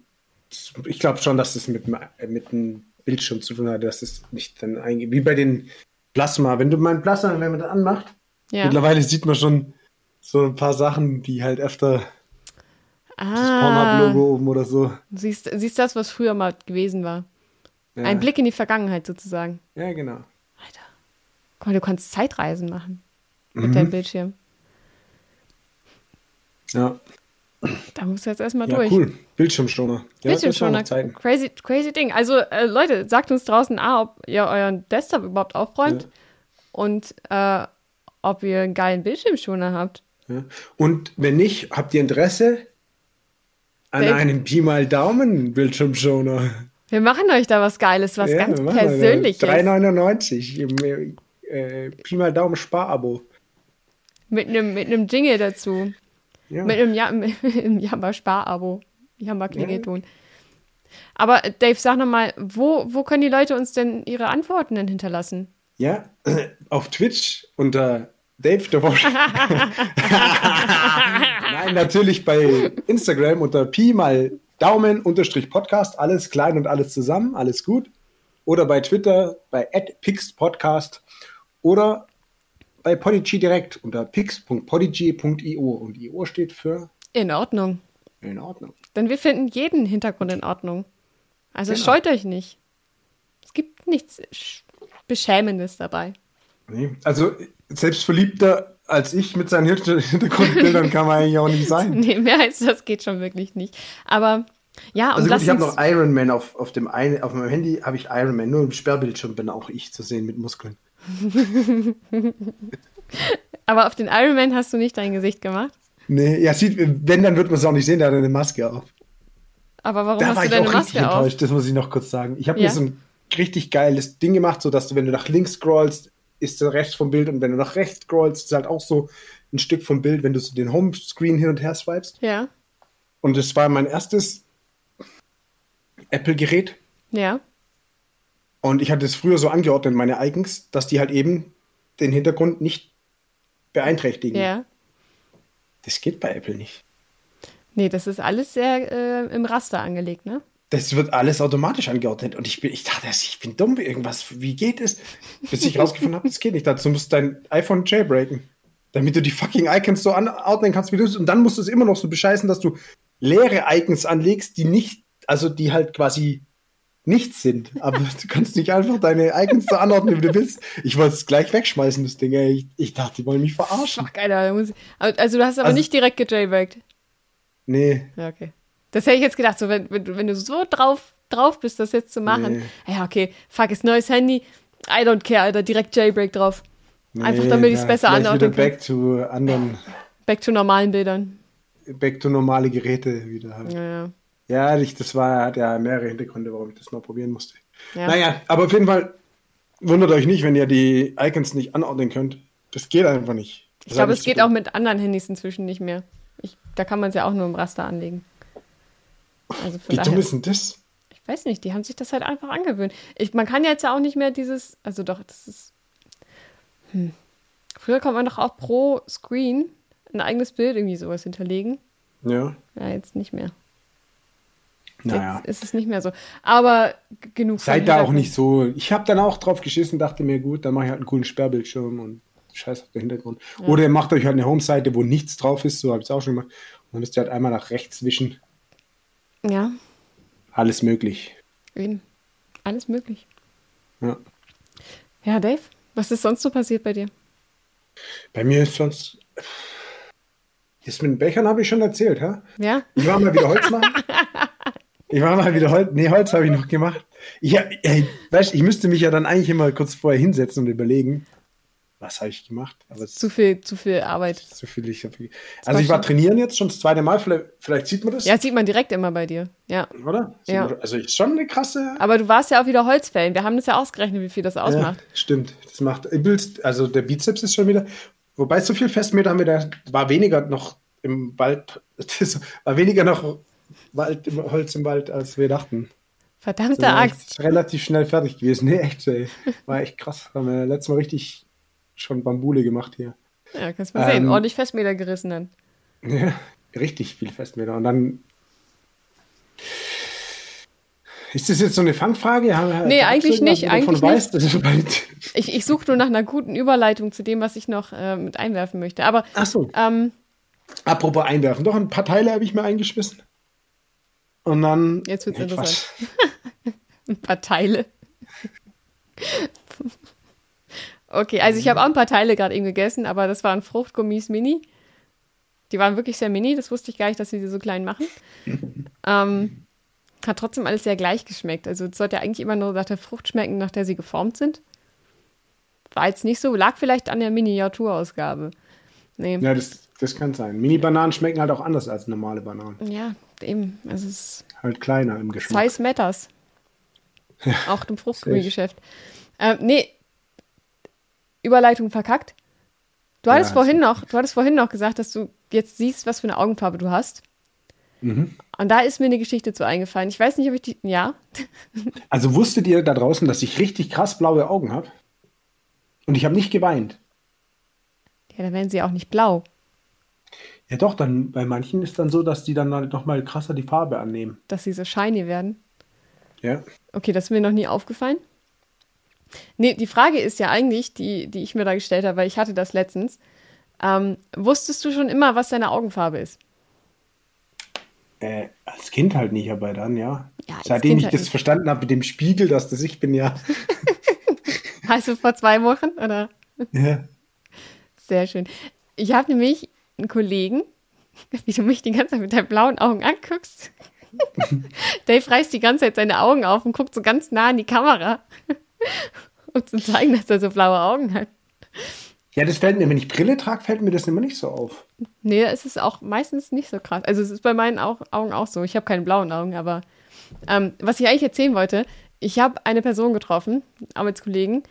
ich glaube schon, dass es mit, dem- äh, mit dem Bildschirm zu tun hat, dass es nicht dann eingeht. Wie bei den Plasma. Wenn du mein Plasma, wenn man das anmacht, Ja. mittlerweile sieht man schon so ein paar Sachen, die halt öfter das Ah, Pornhub-Logo oben oder so. du siehst, siehst das, was früher mal gewesen war. Ja. Ein Blick in die Vergangenheit sozusagen. Ja, genau. Alter. Guck mal, du kannst Zeitreisen machen mit Mhm. deinem Bildschirm. Ja, Da musst du jetzt erstmal ja durch. cool. Bildschirmschoner. Ja, Bildschirmschoner, crazy, crazy Ding. Also, äh, Leute, sagt uns draußen A, ob ihr euren Desktop überhaupt aufräumt Ja. und äh, ob ihr einen geilen Bildschirmschoner habt. Ja. Und wenn nicht, habt ihr Interesse An Dave. einem Pi mal Daumen Bildschirmschoner. Wir machen euch da was Geiles, was ganz Persönliches. 3,99 im äh, Pi mal Daumen Sparabo. Mit einem mit einem Jingle dazu. Ja. Mit einem, ja [laughs] im Jammer-Spar-Abo. Jammer-Klingelton. Aber Dave, sag nochmal, wo, wo können die Leute uns denn ihre Antworten denn hinterlassen? Ja, [clears throat] auf Twitch unter Dave the Wash. [laughs] Nein, natürlich bei Instagram unter Pi mal Daumen unterstrich Podcast, alles klein und alles zusammen, alles gut. Oder bei Twitter bei @pixpodcast oder bei Podigy direkt unter pix.podigy.io und io steht für In Ordnung. in Ordnung. Denn wir finden jeden Hintergrund in Ordnung. Also Genau. scheut euch nicht. Es gibt nichts Sch- Beschämendes dabei. Nee, also selbstverliebter als ich mit seinen Hinter- [laughs] Hintergrundbildern kann man eigentlich auch nicht sein. [laughs] Nee, mehr als das geht schon wirklich nicht. Aber ja, und Also gut, ich habe noch Iron Man auf, auf dem einen, auf meinem Handy habe ich Iron Man, nur im Sperrbildschirm bin auch ich zu sehen mit Muskeln. [laughs] aber auf den Iron Man hast du nicht dein Gesicht gemacht. Nee, ja, sieht, wenn, dann wird man es auch nicht sehen, der hat eine Maske auf. Aber warum Da hast war du ich deine auch richtig Maske auf? enttäuscht, das muss ich noch kurz sagen. Ich habe Ja. mir so ein richtig geiles Ding gemacht, so dass du, wenn du nach links scrollst, ist der rechts vom Bild und wenn du nach rechts scrollst, ist halt auch so ein Stück vom Bild, wenn du so den Homescreen hin und her swipest. Ja, Und das war mein erstes Apple-Gerät. ja. Und ich hatte es früher so angeordnet, meine Icons, dass die halt eben den Hintergrund nicht beeinträchtigen. Ja. Das geht bei Apple nicht. Nee, das ist alles sehr äh, im Raster angelegt, ne? Das wird alles automatisch angeordnet. Und ich, bin, ich dachte, ich bin dumm, irgendwas, wie geht es? Bis ich rausgefunden habe, das geht nicht. Dazu musst du dein iPhone jailbreaken. Damit du die fucking Icons so anordnen kannst, wie du es. Und dann musst du es immer noch so bescheißen, dass du leere Icons anlegst, die nicht, also die halt quasi nichts sind. Aber [laughs] du kannst nicht einfach deine Icons so anordnen, wie du willst. Ich wollte es gleich wegschmeißen, das Ding. Ich, ich dachte, die wollen mich verarschen. Geil, da muss ich, aber- also du hast aber Also- nicht direkt gejailbreakt. Nee. Ja, okay. Das hätte ich jetzt gedacht, so, wenn, wenn, du- wenn du so drauf, drauf bist, das jetzt zu machen. Nee. Ja, okay, fuck, ist neues Handy. I don't care, Alter, direkt Jailbreak drauf. Einfach nee, damit ich es besser kann. back to anderen, Back to normalen Bildern. back to normale Geräte wieder halt. Ja, ja. Ja, ich, das war, hat ja mehrere Hintergründe, warum ich das mal probieren musste. Ja. Naja, aber auf jeden Fall wundert euch nicht, wenn ihr die Icons nicht anordnen könnt. Das geht einfach nicht. Das Ich glaube, es geht auch mit anderen Handys inzwischen nicht mehr. Ich, da kann man es ja auch nur im Raster anlegen. Also Wie daher, dumm ist denn das? ich weiß nicht, die haben sich das halt einfach angewöhnt. Ich, man kann jetzt ja auch nicht mehr dieses, also doch, das ist. Hm. Früher konnte man doch auch pro Screen ein eigenes Bild irgendwie sowas hinterlegen. Ja, Ja, jetzt nicht mehr. Naja. Jetzt ist es nicht mehr so. Aber genug Seid da auch nicht so. Ich habe dann auch drauf geschissen, dachte mir, gut, dann mache ich halt einen coolen Sperrbildschirm und scheiß auf den Hintergrund. Oder ihr macht euch halt eine Homeseite, wo nichts drauf ist, so habe ich es auch schon gemacht. Und dann müsst ihr halt einmal nach rechts wischen. Ja, Alles möglich. eben. Alles möglich. Ja. Ja, Dave, was ist sonst so passiert bei dir? Bei mir ist sonst. Das mit den Bechern habe ich schon erzählt, ha? Ja? Ich war mal wieder Holz machen. [laughs] Ich war mal wieder Holz. Nee, Holz habe ich noch gemacht. Ich, ey, weißt, ich müsste mich ja dann eigentlich immer kurz vorher hinsetzen und überlegen, was habe ich gemacht. Aber Zu viel, zu viel Arbeit. zu viel. Ich hab, also ich war trainieren jetzt schon das zweite Mal. Vielleicht, vielleicht sieht man das, Ja, sieht man direkt immer bei dir. Ja. oder? Sieht Ja. man- Also ist schon eine krasse. Aber du warst ja auch wieder Holzfällen. Wir haben das ja ausgerechnet, wie viel das ausmacht. Ja, stimmt. Das macht. Also der Bizeps ist schon wieder. Wobei so viel Festmeter haben wir da. War weniger noch im Wald. [laughs] War weniger noch Wald, im Holz im Wald, als wir dachten. Verdammte Sind Axt. relativ schnell fertig gewesen. [laughs] Nee, echt, ey. War echt krass. Haben wir letztes Mal richtig schon Bambule gemacht hier. Ja, kannst mal sehen. Ähm, Ordentlich Festmeter gerissen dann. [laughs] Ja, richtig viel Festmeter. Und dann. Ist das jetzt so eine Fangfrage? Haben- Nee, eigentlich nicht, du eigentlich weißt, bald- Ich, ich suche nur nach einer guten Überleitung zu dem, was ich noch äh, mit einwerfen möchte. Aber Ach so. ähm, Apropos einwerfen. Doch, ein paar Teile habe ich mir eingeschmissen. Und dann. Jetzt wird's Nee, interessant. [laughs] Ein paar Teile. [laughs] Okay, also ich habe auch ein paar Teile gerade eben gegessen, aber das waren Fruchtgummis Mini. Die waren wirklich sehr mini, das wusste ich gar nicht, dass sie die so klein machen. [laughs] ähm, hat trotzdem alles sehr gleich geschmeckt. Also es sollte ja eigentlich immer nur nach der Frucht schmecken, nach der sie geformt sind. War jetzt nicht so, lag vielleicht an der Miniaturausgabe. Nee. Ja, das, das kann sein. Mini-Bananen schmecken halt auch anders als normale Bananen. Ja, eben. Also es ist Halt kleiner im Geschmack. Size matters. Auch im Fruchtgummigeschäft. Ähm, nee, Überleitung verkackt. Du hattest Ja, vorhin noch, du hattest vorhin noch gesagt, dass du jetzt siehst, was für eine Augenfarbe du hast. Mhm. Und da ist mir eine Geschichte zu eingefallen. Ich weiß nicht, ob ich die. Ja. [laughs] Also wusstet ihr da draußen, dass ich richtig krass blaue Augen habe? Und ich habe nicht geweint. Ja, dann werden sie auch nicht blau. Ja doch, dann bei manchen ist dann so, dass die dann halt noch mal krasser die Farbe annehmen. dass sie so shiny werden. Ja. Okay, das ist mir noch nie aufgefallen. Nee, die Frage ist ja eigentlich, die, die ich mir da gestellt habe, weil ich hatte das letztens. Ähm, wusstest du schon immer, was deine Augenfarbe ist? Äh, als Kind halt nicht, aber dann ja. Ja, Seitdem Kind ich halt das nicht. verstanden habe mit dem Spiegel, dass das ich bin, ja. [laughs] Du vor zwei Wochen? Oder? ja. Sehr schön. Ich habe nämlich einen Kollegen, [laughs] wie du mich die ganze Zeit mit deinen blauen Augen anguckst. [laughs] Dave reißt die ganze Zeit seine Augen auf und guckt so ganz nah in die Kamera, [laughs] um zu zeigen, dass er so blaue Augen hat. Ja, das fällt mir, wenn ich Brille trage, fällt mir das immer nicht so auf. Nee, es ist auch meistens nicht so krass. Also es ist bei meinen Au- Augen auch so. Ich habe keine blauen Augen, aber ähm, was ich eigentlich erzählen wollte, ich habe eine Person getroffen, Arbeitskollegen,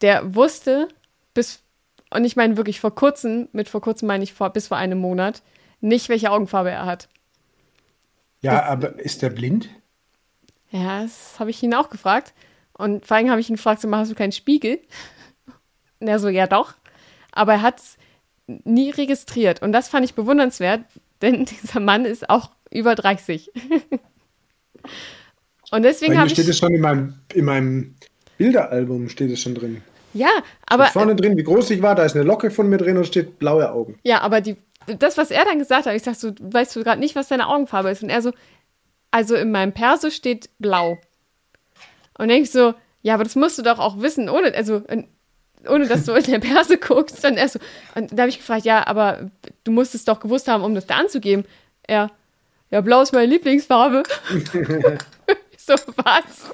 der wusste bis, und ich meine wirklich vor kurzem, mit vor kurzem meine ich vor, bis vor einem Monat, nicht, welche Augenfarbe er hat. Ja, Das- aber ist der blind? Ja, das habe ich ihn auch gefragt. Und vor allem habe ich ihn gefragt, so, hast du keinen Spiegel? Und er so, ja doch. Aber er hat es nie registriert. Und das fand ich bewundernswert, [laughs] denn dieser Mann ist auch über 30. Und deswegen habe steht ich. es schon in meinem, in meinem Bilderalbum, steht es schon drin. Ja, aber. Vorne drin, wie groß ich war, da ist eine Locke von mir drin und steht blaue Augen. Ja, aber die, das, was er dann gesagt hat, ich sag so, weißt du gerade nicht, was deine Augenfarbe ist? Und er so, also in meinem Perso steht blau. Und dann denk ich so, ja, aber das musst du doch auch wissen, ohne, also, ohne dass du in der Perse [laughs] guckst. Dann er so, und da habe ich gefragt, ja, aber du musst es doch gewusst haben, um das da anzugeben. Er, ja, blau ist meine Lieblingsfarbe. [laughs] [laughs] So, was?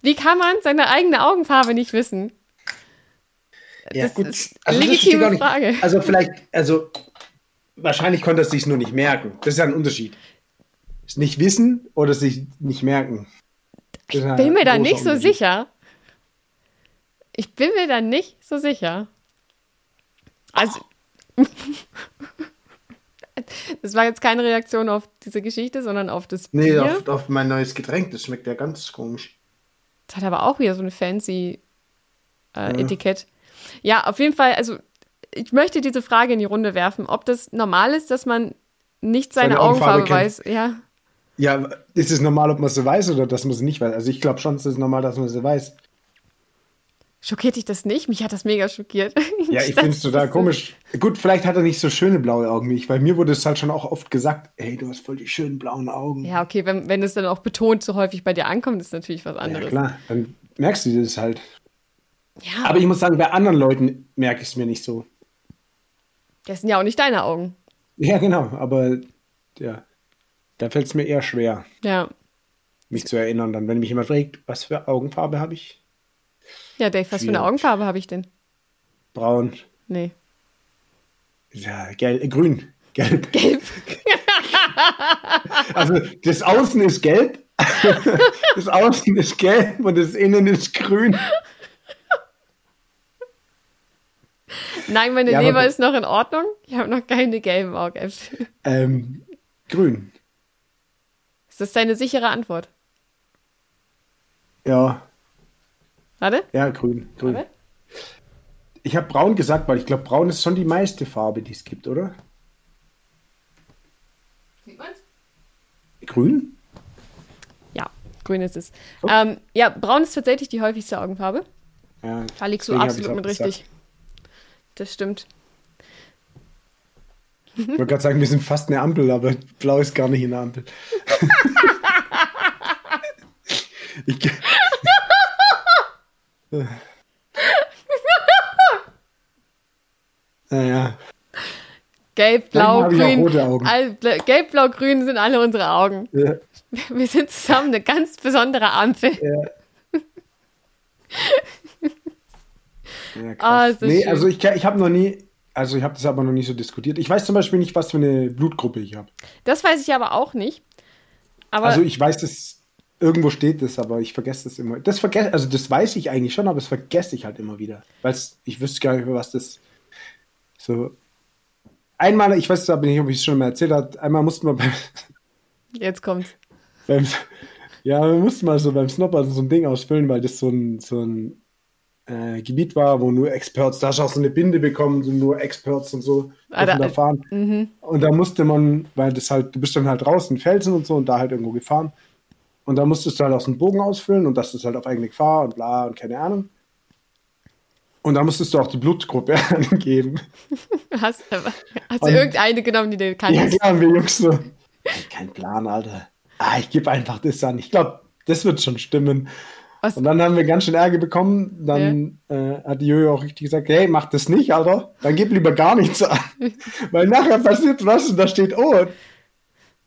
Wie kann man seine eigene Augenfarbe nicht wissen? Das ist eine das verstehe ich legitime auch nicht. Frage. Also vielleicht, also wahrscheinlich konnte er sich nur nicht merken. Das ist ja ein Unterschied. Es nicht wissen oder sich nicht merken. Das ist ein bin mir da nicht so sicher. Ich bin mir da nicht so sicher. Also. [laughs] das war jetzt keine Reaktion auf diese Geschichte, sondern auf das Nee, Bier. auf, auf mein neues Getränk. Das schmeckt ja ganz komisch. Das hat aber auch wieder so ein fancy äh, Etikett. Ja, auf jeden Fall, also ich möchte diese Frage in die Runde werfen, ob das normal ist, dass man nicht seine, Seine Augenfarbe, Augenfarbe weiß. Ja. Ja, ist es normal, ob man sie weiß oder dass man sie nicht weiß? Also ich glaube schon, es ist normal, dass man sie weiß. Schockiert dich das nicht? Mich hat das mega schockiert. [laughs] Ja, ich finde es total komisch. Gut, vielleicht hat er nicht so schöne blaue Augen wie ich, weil mir wurde es halt schon auch oft gesagt, hey, du hast voll die schönen blauen Augen. Ja, okay, wenn, wenn es dann auch betont so häufig bei dir ankommt, ist natürlich was Ja, anderes. klar, dann merkst du das halt. Ja, Aber ich muss sagen, bei anderen Leuten merke ich es mir nicht so. das sind ja auch nicht deine Augen. Ja, genau, aber ja, da fällt es mir eher schwer, Ja. mich zu erinnern. Dann, wenn mich jemand fragt, was für Augenfarbe habe ich? Ja, Dave, was für eine. Augenfarbe habe ich denn? Braun, Nee. ja, gelb, äh, grün, gelb. Gelb. [laughs] Also das Außen ist gelb, [laughs] das Außen ist gelb und das Innen ist grün. Nein, meine Ja, aber- Leber ist noch in Ordnung. Ich habe noch keine gelben Augäpfel. Ähm, grün. Ist das deine sichere Antwort? Ja, Warte. ja, grün, grün. Warte. Ich habe braun gesagt, weil ich glaube, braun ist schon die meiste Farbe, die es gibt, oder? Sieht man's? Grün? Ja, grün ist es. Oh. Ähm, ja, braun ist tatsächlich die häufigste Augenfarbe. Ja, Da liegst du absolut mit auch richtig. Das stimmt. Ich wollte gerade sagen, wir sind fast eine Ampel, aber blau ist gar nicht in der Ampel. [laughs] ich, naja, Gelb, blau, grün. All, gelb, blau, grün sind alle unsere Augen. ja, Wir sind zusammen eine ganz besondere Ampel. ja. [laughs] ja, krass. Ah, so nee, schön. also ich, ich habe noch nie, also ich habe das aber noch nie so diskutiert. Ich weiß zum Beispiel nicht, was für eine Blutgruppe ich habe. Das weiß ich aber auch nicht. Aber also ich weiß, dass irgendwo steht das, aber ich vergesse das immer. Das vergesse, also das weiß ich eigentlich schon, aber das vergesse ich halt immer wieder. Weil ich wüsste gar nicht, was das so. Einmal, ich weiß aber nicht, ob ich es schon mal erzählt habe, einmal mussten wir beim, [laughs] jetzt kommt's. beim ja, wir mussten mal so beim Snopper so ein Ding ausfüllen, weil das so ein, so ein äh, Gebiet war, wo nur Experts, da hast du auch so eine Binde bekommen, so nur Experts und so Ah, da- da fahren. Mhm. Und da musste man, weil das halt, du bist dann halt draußen, Felsen und so und da halt irgendwo gefahren. Und da musstest du halt auch so einen Bogen ausfüllen und das ist halt auf eigene Gefahr und bla und keine Ahnung. Und da musstest du auch die Blutgruppe [laughs] angeben. Hast, hast du irgendeine genommen, die du Ja, kanntest? klar, wir Jungs so. Kein Plan, Alter. Ah, ich gebe einfach das an. Ich glaube, das wird schon stimmen. Was? Und dann haben wir ganz schön Ärger bekommen. Dann äh, hat die Jojo auch richtig gesagt, hey, mach das nicht, Alter. Dann gib lieber gar nichts an. [laughs] Weil nachher passiert was und da steht, oh,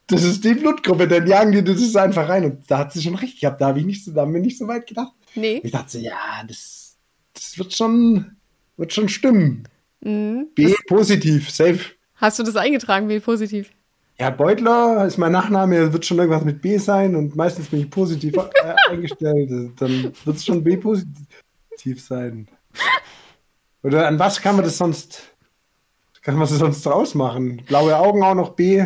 das ist die Blutgruppe, dann jagen die das einfach rein. Und da hat sie schon recht gehabt. Da habe ich nicht so, da haben wir nicht so weit gedacht. Nee. Ich dachte ja, das, das wird schon, wird schon stimmen. Mhm. B positiv, safe. Hast du das eingetragen, wie positiv? Ja, Beutler ist mein Nachname, wird schon irgendwas mit B sein und meistens bin ich positiv äh, [laughs] eingestellt. Dann wird es schon B positiv sein. Oder an was kann man das sonst, kann man das sonst draus machen? Blaue Augen auch noch B.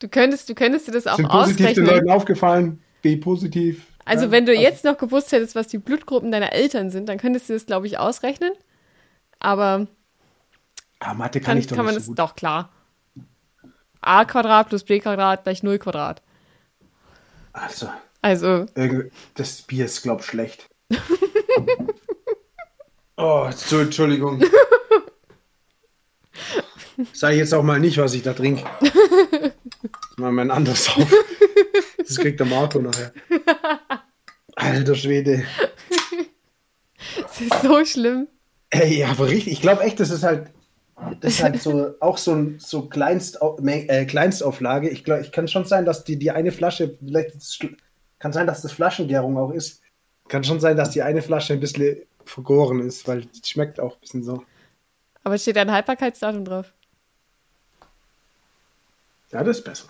Du könntest, du könntest dir das auch Sind positiv den ausrechnen. Leuten aufgefallen? B positiv. Also Ja, wenn du jetzt noch gewusst hättest, was die Blutgruppen deiner Eltern sind, dann könntest du das, glaube ich, ausrechnen. Aber Ah, Mathe kann, kann, ich doch kann man nicht das so gut. doch klar. A Quadrat plus b Quadrat gleich 0 Quadrat. Also, Also, das Bier ist, glaub schlecht. [laughs] oh, so, Entschuldigung. Sag ich jetzt auch mal nicht, was ich da trinke. Mal mein anderes auf. Das kriegt der Marco nachher. Alter Schwede. es ist so schlimm. Ey, aber richtig, ich glaube echt, das ist halt, das ist halt so, auch so so Kleinst, äh, Kleinstauflage. Ich glaube, ich kann schon sein, dass die, die eine Flasche, vielleicht kann sein, dass das Flaschengärung auch ist. Kann schon sein, dass die eine Flasche ein bisschen vergoren ist, weil die schmeckt auch ein bisschen so. Aber steht ein Haltbarkeitsdatum drauf. Ja, das ist besser.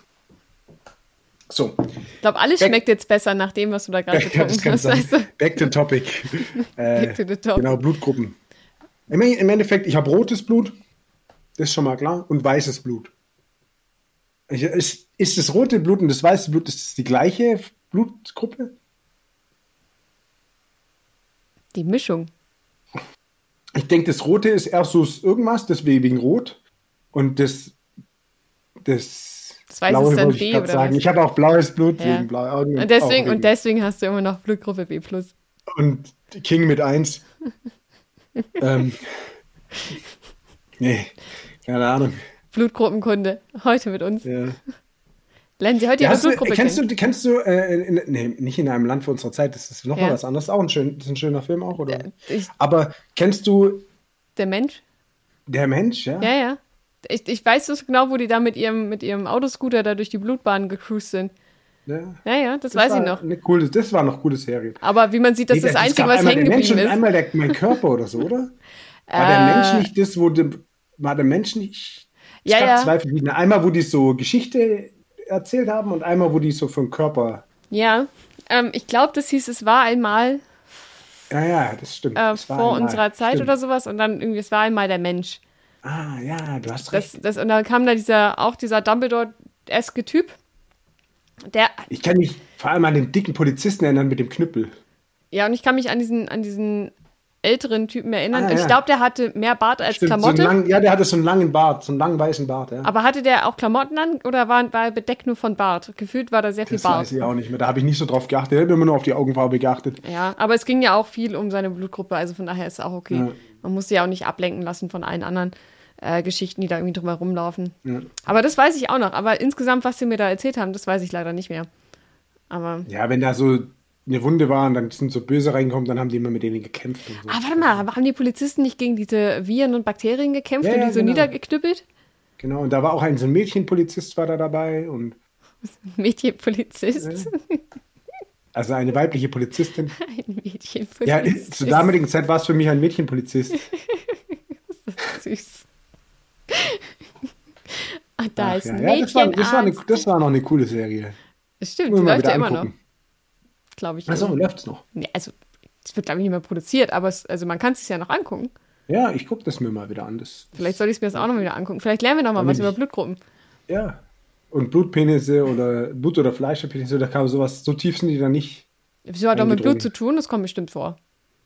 So, Ich glaube, alles Back- schmeckt jetzt besser nach dem, was du da gerade [laughs] getrunken hast. Weißt du? Back to topic. äh, Back to the topic. [laughs] Genau, Blutgruppen. Im Endeffekt, ich habe rotes Blut, das ist schon mal klar, und weißes Blut. Ist, ist das rote Blut und das weiße Blut, ist das die gleiche Blutgruppe? Die Mischung. Ich denke, das rote ist Ersus irgendwas, deswegen wegen rot. Und das, das, Das weiße ist dann wollte ich oder sagen. was? Ich habe auch blaues Blut Ja. wegen blaue Augen. Und deswegen, und deswegen hast du immer noch Blutgruppe B+. und King mit 1. [laughs] ähm, nee, keine Ahnung. Blutgruppenkunde. Heute mit uns. Ja. Lernen Sie heute Ja, Ihre hast du, Blutgruppe kennst kennen. du, kennst du äh, in, nee, nicht in einem Land vor unserer Zeit, das ist nochmal Ja. was anderes, auch ein, schön, das ist ein schöner Film auch, oder? Ich, Aber kennst du der Mensch? Der Mensch, ja? Ja, ja. Ich, ich weiß das genau, wo die da mit ihrem, mit ihrem Autoscooter da durch die Blutbahn gecruised sind. Ja, Ja, ja, das, das weiß ich noch. Coole, das war noch coole Serie. Aber wie man sieht, das Nee, ist das Einzige, was einmal hängen der Mensch geblieben und ist. einmal der, mein Körper oder so, oder? [laughs] War der Äh, Mensch nicht das, wo de, war der Mensch nicht. Es Ja, gab ja. zwei verschiedene. Einmal, wo die so Geschichte erzählt haben und einmal, wo die so vom Körper. Ja, ähm, ich glaube, das hieß, es war einmal Ja, ja, das stimmt. äh, vor einmal. unserer Zeit Stimmt. oder sowas und dann irgendwie, es war einmal der Mensch. Ah, ja, du hast recht. Das, das, und dann kam da dieser, auch dieser Dumbledore-eske Typ, der, Ich kann mich vor allem an den dicken Polizisten erinnern mit dem Knüppel. ja, und ich kann mich an diesen, an diesen älteren Typen erinnern. Ah, Und ich ja. glaube, der hatte mehr Bart als Stimmt, so Klamotte. einen langen, ja, der hatte so einen langen Bart, so einen langen weißen Bart. Ja. aber hatte der auch Klamotten an oder war, war er bedeckt nur von Bart? Gefühlt war da sehr viel das Bart. weiß ich auch nicht mehr. Da habe ich nicht so drauf geachtet. Ich habe immer nur auf die Augenfarbe geachtet. Ja, aber es ging ja auch viel um seine Blutgruppe, also von daher ist es auch okay. Ja. Man muss sich ja auch nicht ablenken lassen von allen anderen äh, Geschichten, die da irgendwie drum herum laufen. Ja. Aber das weiß ich auch noch. Aber insgesamt, was sie mir da erzählt haben, das weiß ich leider nicht mehr. Aber. Ja, wenn da so eine Wunde war und dann sind so Böse reingekommen, dann haben die immer mit denen gekämpft und so. Ah, warte mal, haben die Polizisten nicht gegen diese Viren und Bakterien gekämpft Ja, und ja, die so genau. niedergeknüppelt? Genau, und da war auch ein so ein Mädchenpolizist war da dabei und Mädchenpolizist. also eine weibliche Polizistin. [laughs] Ein Ja, Mädchenpolizist. [laughs] zur damaligen Zeit war es für mich ein Mädchenpolizist. [laughs] Süß. Ah, da Ach ist ja. ein ja, das, war, das, war eine, das war noch eine coole Serie. Das stimmt, läuft ja immer noch. Glaube ich. Achso, läuft's noch. Nee, also, es wird, glaube ich, nicht mehr produziert, aber es, also man kann es sich ja noch angucken. Ja, ich gucke das mir mal wieder an. Das, Vielleicht soll ich es mir das auch noch mal wieder angucken. Vielleicht lernen wir noch mal was über nicht? Blutgruppen. ja. Und Blutpenisse oder Blut- oder Fleischpenisse, da kann man sowas, so tief sind die da nicht, Wieso hat doch mit Blut zu tun? Das kommt bestimmt vor.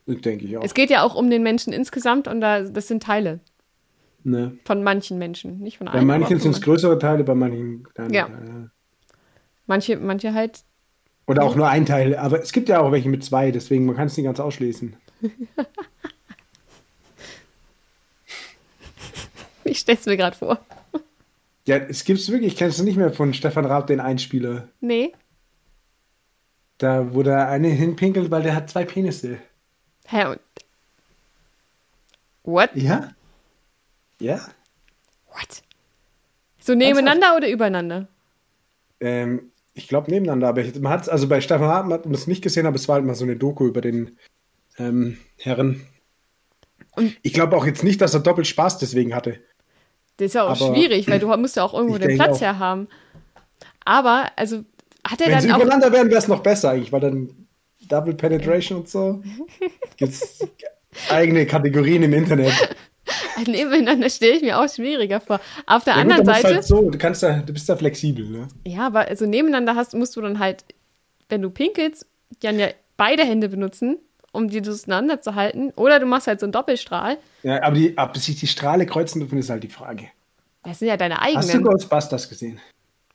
denke ich auch. Es geht ja auch um den Menschen insgesamt und da, das sind Teile ne? von manchen Menschen, nicht von Bei allen. manchen aber sind es größere Teile, bei manchen kleine Ja. Teile. manche, manche halt. Oder auch nur ein Teil. Aber es gibt ja auch welche mit zwei, deswegen man kann es nicht ganz ausschließen. [laughs] Ich stell's mir gerade vor. Ja, es gibt's wirklich, kennst du nicht mehr von Stefan Raab, den Einspieler. Nee. Da, wo der eine hinpinkelt, weil der hat zwei Penisse. Hä? Und What? Ja? Ja? What? So nebeneinander oder übereinander? Ähm, ich glaube nebeneinander, aber ich, man hat also bei Stefan Raab hat man es nicht gesehen, aber es war halt mal so eine Doku über den ähm, Herren. Und- ich glaube auch jetzt nicht, dass er doppelt Spaß deswegen hatte. Das ist ja auch Aber- schwierig, weil du musst ja auch irgendwo [laughs] den Platz her haben. Aber, also, hat er Wenn sie dann auch. übereinander wären, wäre es noch besser eigentlich, weil dann Double Penetration und so. [laughs] Gibt's eigene Kategorien im Internet. [laughs] Nebeneinander stelle ich mir auch schwieriger vor. Auf der Ja, gut, anderen du Seite. Halt so, du kannst da, du bist da flexibel, ne? Ja, aber also nebeneinander hast, musst du dann halt, wenn du pinkelst, dann ja beide Hände benutzen, um die auseinanderzuhalten. Oder du machst halt so einen Doppelstrahl. Ja, aber die, ob sich die Strahle kreuzen dürfen, ist halt die Frage. Das sind ja deine Hast du eigenen. Ghostbusters gesehen?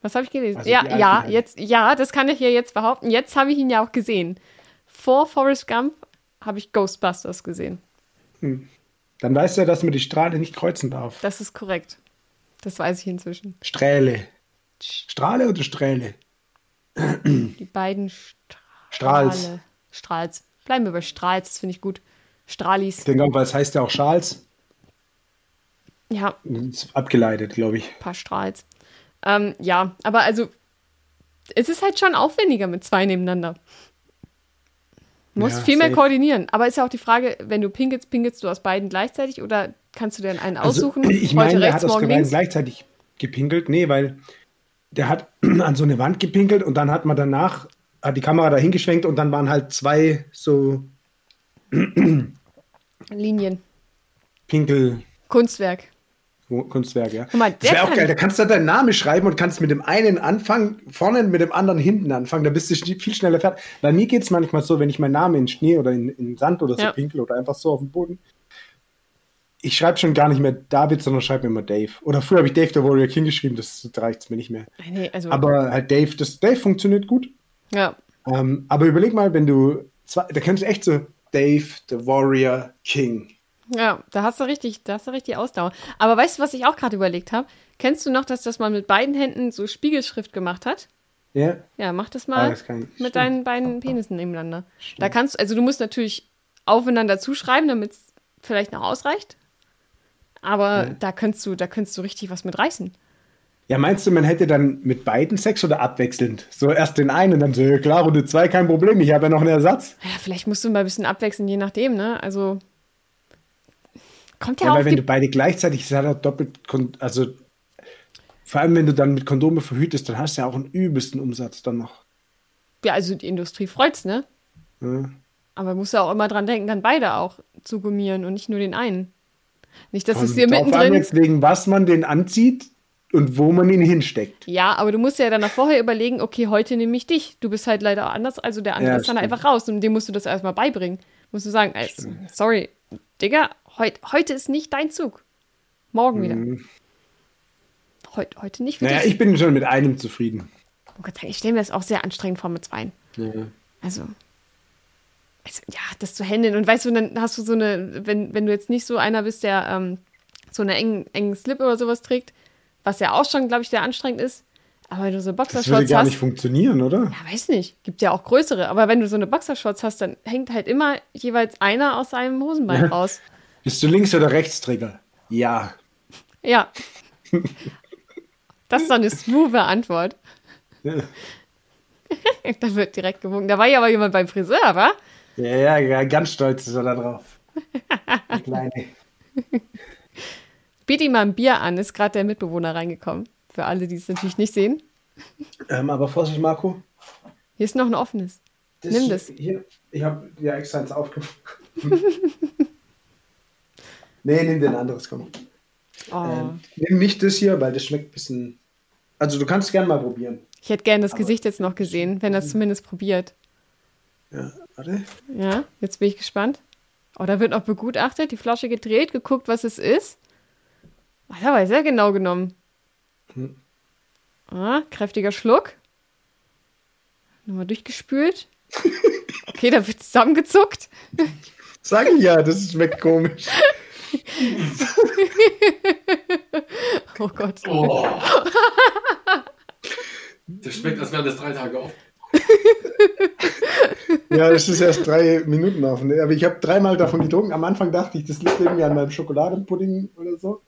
Was habe ich gelesen? Also ja, ja, halt. jetzt, ja, das kann ich hier jetzt behaupten. Jetzt habe ich ihn ja auch gesehen. Vor Forrest Gump habe ich Ghostbusters gesehen. Dann weißt du ja, dass man die Strahle nicht kreuzen darf. Das ist korrekt. Das weiß ich inzwischen. Strähle. Strahle oder Strähle? Die beiden Strahle. Strahls. Strahls. Bleiben wir bei Strahls, das finde ich gut. Strahlis. Ich denke auch, weil es heißt ja auch Schals. Ja, abgeleitet, glaube ich. ein paar Strahls. Ähm, ja, aber also, es ist halt schon aufwendiger mit zwei nebeneinander. Musst Ja, viel mehr safe. koordinieren. Aber ist ja auch die Frage, wenn du pinkelst, pinkelst du aus beiden gleichzeitig oder kannst du dir einen aussuchen? Also, [clears throat] ich meine, der rechts, hat aus beiden gleichzeitig gepinkelt. Nee, weil der hat [clears throat] an so eine Wand gepinkelt und dann hat man danach, hat die Kamera da hingeschwenkt und dann waren halt zwei so [clears throat] Linien. Pinkel. Kunstwerk. Kunstwerke, ja. Guck mal, das wäre auch geil. Da kannst du deinen Namen schreiben und kannst mit dem einen anfangen, vorne mit dem anderen hinten anfangen. Da bist du viel schneller fertig. Bei mir geht es manchmal so, wenn ich meinen Namen in Schnee oder in, in Sand oder so Ja. pinkel oder einfach so auf dem Boden. Ich schreibe schon gar nicht mehr David, sondern schreibe mir immer Dave. Oder früher habe ich Dave the Warrior King geschrieben, das reicht mir nicht mehr. Nee, also, Aber halt Dave, das Dave funktioniert gut. ja. Ähm, aber überleg mal, wenn du zwei, da könntest du echt so Dave the Warrior King. Ja, da hast du richtig, da hast du richtig Ausdauer. Aber weißt du, was ich auch gerade überlegt habe? Kennst du noch, dass das mal mit beiden Händen so Spiegelschrift gemacht hat? Ja, Ja, mach das Ah, mal das kann ich. mit Stimmt. deinen beiden Penissen nebeneinander. Da kannst also du musst natürlich aufeinander zuschreiben, damit es vielleicht noch ausreicht. Aber da könntest du, da könntest du richtig was mit reißen. Ja, meinst du, man hätte dann mit beiden Sex oder abwechselnd? So erst den einen und dann so, ja klar, Runde zwei, kein Problem, ich habe ja noch einen Ersatz. Ja, vielleicht musst du mal ein bisschen abwechseln, je nachdem, ne? Also kommt ja, Ja, auch weil wenn du beide gleichzeitig, ist halt auch doppelt, also vor allem wenn du dann mit Kondome verhütest, dann hast du ja auch einen übelsten Umsatz dann noch. ja, also die Industrie freut's, ne? Ja. Aber musst du auch immer dran denken, dann beide auch zu gummieren und nicht nur den einen. Nicht, dass es Und dir darauf an mittendrin. jetzt wegen was man den anzieht und wo man ihn hinsteckt. Ja, aber du musst ja dann auch vorher überlegen, okay, heute nehme ich dich. Du bist halt leider anders, also der andere Ja, ist dann stimmt. einfach raus und dem musst du das erstmal beibringen. Musst du sagen, ey, sorry, Digga, heut, heute ist nicht dein Zug. Morgen wieder. Heut, heute nicht Mhm. Naja, dich. ich bin schon mit einem zufrieden. Oh Gott, ich stelle mir das auch sehr anstrengend vor mit zweien. Ja. Also, also, ja, das zu handeln. Und weißt du, dann hast du so eine, wenn, wenn du jetzt nicht so einer bist, der ähm, so eine engen, engen Slip oder sowas trägt, was ja auch schon, glaube ich, sehr anstrengend ist. Aber wenn du so Das würde Boxershorts gar hast, nicht funktionieren, oder? ja, weiß nicht, gibt ja auch größere. Aber wenn du so eine Boxershorts hast, dann hängt halt immer jeweils einer aus seinem Hosenbein raus. Bist du Links- oder Rechtsträger? Ja. Ja. [laughs] Das ist doch eine smooth Antwort. Ja, [laughs] Da wird direkt gewunken. Da war ja aber jemand beim Friseur, wa? ja, ja ganz stolz ist er da drauf. Der [laughs] Kleine. Biet ihm mal ein Bier an, ist gerade der Mitbewohner reingekommen. Für alle, die es natürlich nicht sehen. Ähm, aber Vorsicht, Marco. Hier ist noch ein offenes. Das Nimm das. Hier, ich habe ja extra eins aufgemacht. Nee, nimm dir ein anderes, komm. Oh. Ähm, nimm nicht das hier, weil das schmeckt ein bisschen. Also du kannst gerne mal probieren. Ich hätte gern das Gesicht jetzt noch gesehen, wenn er es zumindest probiert. Ja, warte. Ja, jetzt bin ich gespannt. Oh, da wird noch begutachtet, die Flasche gedreht, geguckt, was es ist. Das hat aber sehr genau genommen. Hm. Ah, kräftiger Schluck. Nochmal durchgespült. [laughs] Okay, da wird zusammengezuckt. Sag ich ja, das schmeckt komisch. [laughs] Oh Gott. Oh. Das schmeckt, als wären das drei Tage auf. Ja, das ist erst drei Minuten auf. Ne? Aber ich habe dreimal davon getrunken. Am Anfang dachte ich, das liegt irgendwie an meinem Schokoladenpudding oder so.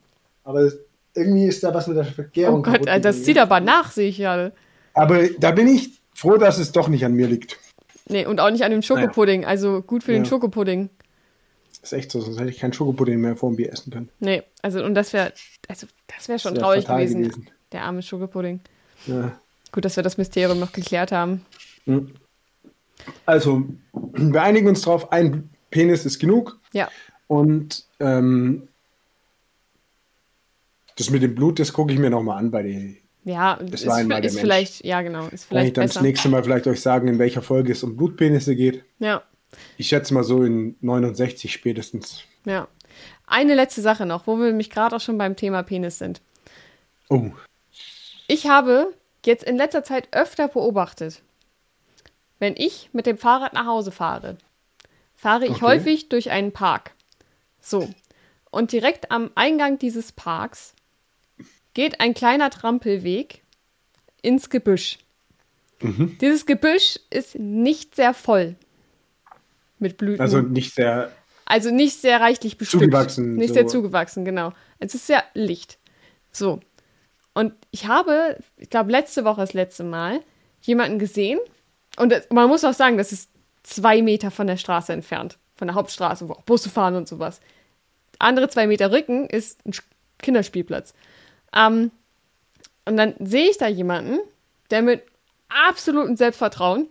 Aber es- irgendwie ist da was mit der Vergärung. Oh Gott, kaputt Alter, das zieht aber nach, sehe ich ja. Aber da bin ich froh, dass es doch nicht an mir liegt. Nee, und auch nicht an dem Schokopudding. Also gut für den Ja. Schokopudding. Das ist echt so, sonst hätte ich keinen Schokopudding mehr vor dem Bier essen können. Nee, also und das wäre, also das wäre schon wär traurig gewesen. gewesen. Der arme Schokopudding. Ja. Gut, dass wir das Mysterium noch geklärt haben. Also, wir einigen uns drauf, ein Penis ist genug. Ja, Und ähm, das mit dem Blut, das gucke ich mir nochmal an bei den. ja, Das ist, ist Mensch. vielleicht, ja genau, ist Kann ich vielleicht dann das besser. nächste Mal vielleicht euch sagen, in welcher Folge es um Blutpenisse geht. Ja, Ich schätze mal so in 69 spätestens. ja. Eine letzte Sache noch, wo wir nämlich gerade auch schon beim Thema Penis sind. Oh, Ich habe jetzt in letzter Zeit öfter beobachtet, wenn ich mit dem Fahrrad nach Hause fahre, fahre ich Okay. häufig durch einen Park. So. Und direkt am Eingang dieses Parks geht ein kleiner Trampelweg ins Gebüsch. Mhm. Dieses Gebüsch ist nicht sehr voll mit Blüten. also nicht sehr. Also nicht sehr reichlich bestückt. Zugewachsen, Nicht so. sehr zugewachsen, genau. Es ist sehr licht. So. Und ich habe, ich glaube, letzte Woche das letzte Mal jemanden gesehen. Und das, man muss auch sagen, das ist zwei Meter von der Straße entfernt. Von der Hauptstraße, wo auch Busse fahren und sowas. Andere zwei Meter Rücken ist ein Kinderspielplatz. Ähm, und dann sehe ich da jemanden, der mit absolutem Selbstvertrauen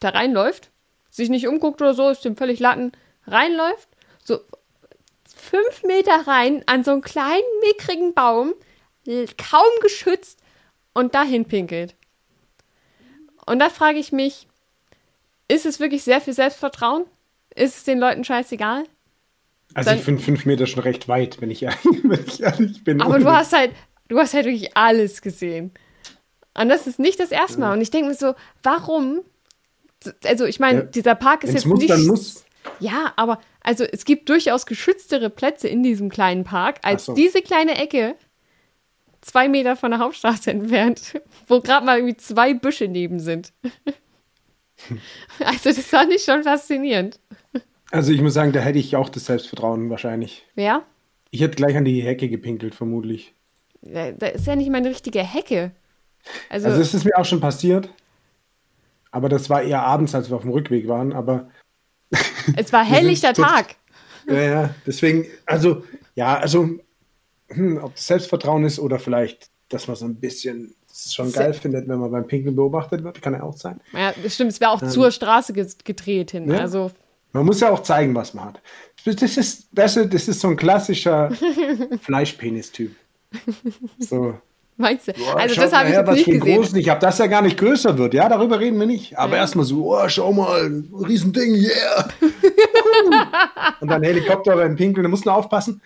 da reinläuft, sich nicht umguckt oder so, ist dem völlig Latten, reinläuft, so fünf Meter rein an so einen kleinen, mickrigen Baum, kaum geschützt und dahin pinkelt. Und da frage ich mich, ist es wirklich sehr viel Selbstvertrauen? Ist es den Leuten scheißegal? Also Dann- ich finde fünf Meter schon recht weit, wenn ich, [laughs] wenn ich ehrlich bin. Aber du hast halt, du hast halt wirklich alles gesehen. Und das ist nicht das erste Mal. Und ich denke mir so, warum? Also, ich meine, Ja, dieser Park ist jetzt muss, nicht. dann muss. Ja, aber also es gibt durchaus geschütztere Plätze in diesem kleinen Park als so. diese kleine Ecke, zwei Meter von der Hauptstraße [laughs] entfernt, wo gerade mal irgendwie zwei Büsche neben sind. [laughs] also das fand ich schon faszinierend. Also ich muss sagen, da hätte ich auch das Selbstvertrauen wahrscheinlich. Ja, Ich hätte gleich an die Hecke gepinkelt, vermutlich. da ist ja nicht meine richtige Hecke. Also, Also es ist mir auch schon passiert. Aber das war eher abends, als wir auf dem Rückweg waren. Aber [laughs] es war helllichter Tag. ja, ja, deswegen, also, ja, also, hm, ob das Selbstvertrauen ist oder vielleicht, dass man so ein bisschen es schon Se- geil findet, wenn man beim Pinkeln beobachtet wird, kann ja auch sein. Ja, das stimmt, es wäre auch zur Straße ge gedreht hin. Ja. Also, Man muss ja auch zeigen, was man hat. Das ist, das ist, das ist so ein klassischer [laughs] Fleischpenis-Typ. So. Meinst du? Boah, also, das habe ich jetzt nicht gesehen. Großen ich habe, dass er gar nicht größer wird. Ja, darüber reden wir nicht. Aber Ja. erstmal so, oh, schau mal, Riesending, yeah. [laughs] Und dann Helikopter beim Pinkeln. Da musst du aufpassen,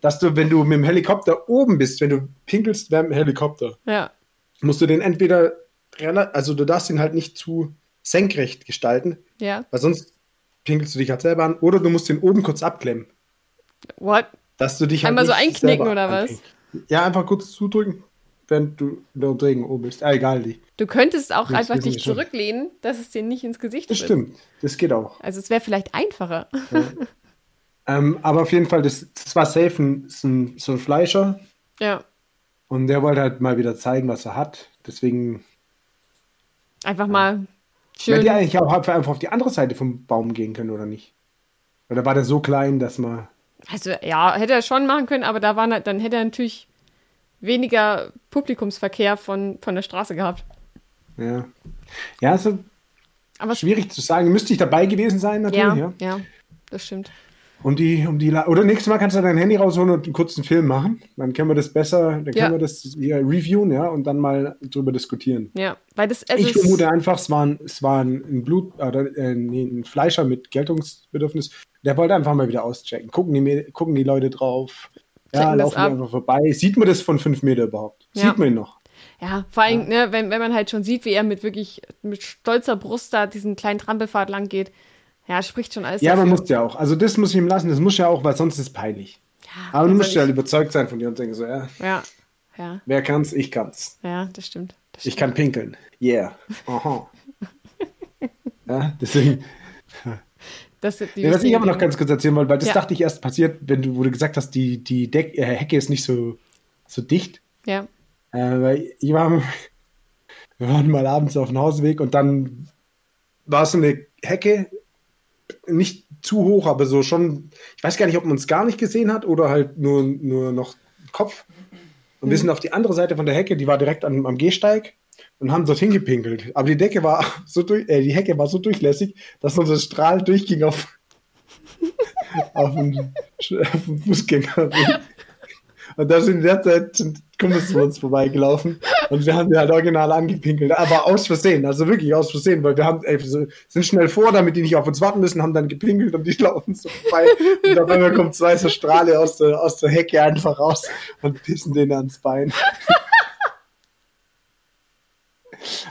dass du, wenn du mit dem Helikopter oben bist, wenn du pinkelst beim Helikopter, Ja, musst du den entweder, also du darfst ihn halt nicht zu senkrecht gestalten, ja. weil sonst pinkelst du dich halt selber an. Oder du musst den oben kurz abklemmen, What? dass du dich halt Einmal so einknicken oder was? anpinkelst. Ja, einfach kurz zudrücken, während du der Unterregung oben bist. Ah, egal, die. Du könntest auch einfach dich zurücklehnen, dass es dir nicht ins Gesicht Das stimmt, das geht auch. Also es wäre vielleicht einfacher. Ähm, aber auf jeden Fall, das, das war safe ein, so ein, so ein Fleischer. Ja. Und der wollte halt mal wieder zeigen, was er hat. Deswegen Einfach mal hätte schön. er eigentlich auch einfach auf die andere Seite vom Baum gehen können, oder nicht? Oder war der so klein, dass man. Also ja, hätte er schon machen können, aber da war dann hätte er natürlich weniger Publikumsverkehr von, von der Straße gehabt. Ja. Ja, also Aber schwierig zu sagen. Müsste ich dabei gewesen sein, natürlich. ja, Ja. ja, das stimmt. Um die, um die, La- oder nächstes Mal kannst du dein Handy rausholen und einen kurzen Film machen. Dann können wir das besser, dann Ja. können wir das hier reviewen, ja, und dann mal drüber diskutieren. Ja, weil das also ich vermute einfach, es war ein, es war ein Blut, oder, äh, nee, ein Fleischer mit Geltungsbedürfnis. Der wollte einfach mal wieder auschecken. Gucken die, gucken die Leute drauf. Ja, laufen ab. einfach vorbei. Sieht man das von fünf Meter überhaupt? Ja. Sieht man ihn noch? Ja, vor allem, ne, wenn, wenn man halt schon sieht, wie er mit wirklich mit stolzer Brust da diesen kleinen Trampelpfad lang geht, ja, spricht schon alles Ja, man dafür. muss ja auch. Also das muss ich ihm lassen, das muss ja auch, weil sonst ist es peinlich. Aber du also musst ja ich- überzeugt sein von dir und denken so, ja, Ja, ja, wer kann's? Ich kann's. ja, das stimmt. Das Ich stimmt. kann pinkeln. Yeah. Aha. [laughs] ja, deswegen. Das Ja, was ich aber noch ganz kurz erzählen wollte, weil das Ja. dachte ich erst passiert, wenn du, wo du gesagt hast, die, die Deck, äh, Hecke ist nicht so, so dicht. Ja, Äh, weil ich war, wir waren mal abends auf dem Hausweg und dann war es so eine Hecke, nicht zu hoch, aber so schon, ich weiß gar nicht, ob man es gar nicht gesehen hat oder halt nur, nur noch Kopf. Und wir sind auf die andere Seite von der Hecke, die war direkt am, am Gehsteig und haben dorthin gepinkelt. Aber die Decke war [laughs] so durch, äh, die Hecke war so durchlässig, dass unser Strahl durchging auf, [laughs] auf den, auf den Fußgängerweg. Und da sind in der Zeit Kumpels von uns vorbeigelaufen und wir haben die halt original angepinkelt, aber aus Versehen, also wirklich aus Versehen, weil wir haben ey, sind schnell vor, damit die nicht auf uns warten müssen, haben dann gepinkelt und die [laughs] laufen so vorbei und auf einmal kommt zwei so Strahle aus der, aus der Hecke einfach raus und pissen denen ans Bein.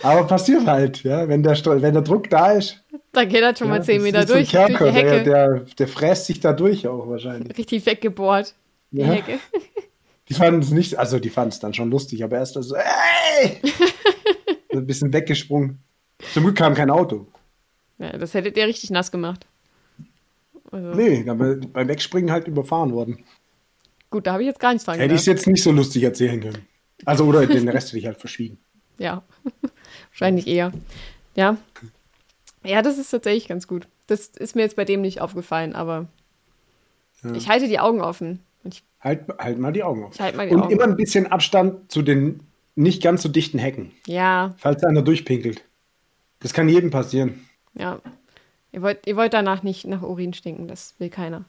Aber passiert halt, ja, wenn der, wenn der Druck da ist. da geht er schon ja, mal zehn das Meter ist so durch, durch. Der, der, der fräst sich da durch auch wahrscheinlich. Richtig weggebohrt, die Ja. Hecke. Die fanden es nicht, also die fanden es dann schon lustig, aber erst so, ey! [laughs] so ein bisschen weggesprungen. Zum Glück kam kein Auto. Ja, das hättet ihr richtig nass gemacht. Also, Nee, beim Wegspringen halt überfahren worden. Gut, da habe ich jetzt gar nicht dran Hätte ich es jetzt nicht so lustig erzählen können. Also, oder den Rest hätte ich halt verschwiegen. Ja, [laughs] wahrscheinlich eher. Ja. Ja, das ist tatsächlich ganz gut. Das ist mir jetzt bei dem nicht aufgefallen, aber ich halte die Augen offen. Ich, Halt, halt mal die Augen. Ich halt mal die Und Augen immer ein bisschen Abstand zu den nicht ganz so dichten Hecken, ja, falls einer durchpinkelt. Das kann jedem passieren. ja. Ihr wollt, ihr wollt danach nicht nach Urin stinken, das will keiner.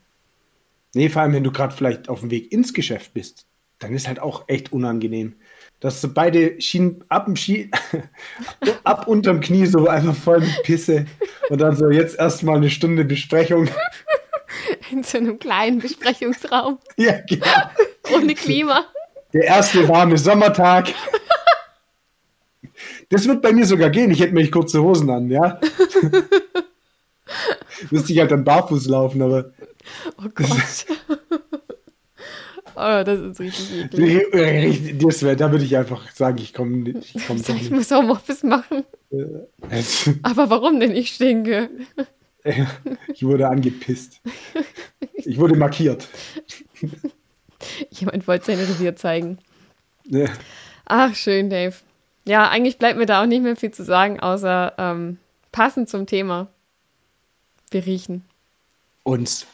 Nee, vor allem, wenn du gerade vielleicht auf dem Weg ins Geschäft bist, dann ist halt auch echt unangenehm. Dass du beide Schienen ab dem Ski, [laughs] ab unterm Knie so einfach voll mit Pisse und dann so jetzt erstmal eine Stunde Besprechung. [laughs] In so einem kleinen Besprechungsraum [laughs] ja, genau. ohne Klima. Der erste warme Sommertag. Das wird bei mir sogar gehen. Ich hätte mich kurze Hosen an, ja. Müsste ich halt dann barfuß laufen, aber Oh Gott. Oh, das ist richtig eklig. das wär, da würde ich einfach sagen, ich komme nicht. Ich doch Ich nicht. muss Homeoffice machen. Es- Aber warum denn? Ich stinke. [laughs] Ich wurde angepisst. Ich wurde markiert. [laughs] Jemand wollte sein Revier zeigen. Ne? Ach, schön, Dave. Ja, eigentlich bleibt mir da auch nicht mehr viel zu sagen, außer ähm, passend zum Thema. Wir riechen. Uns.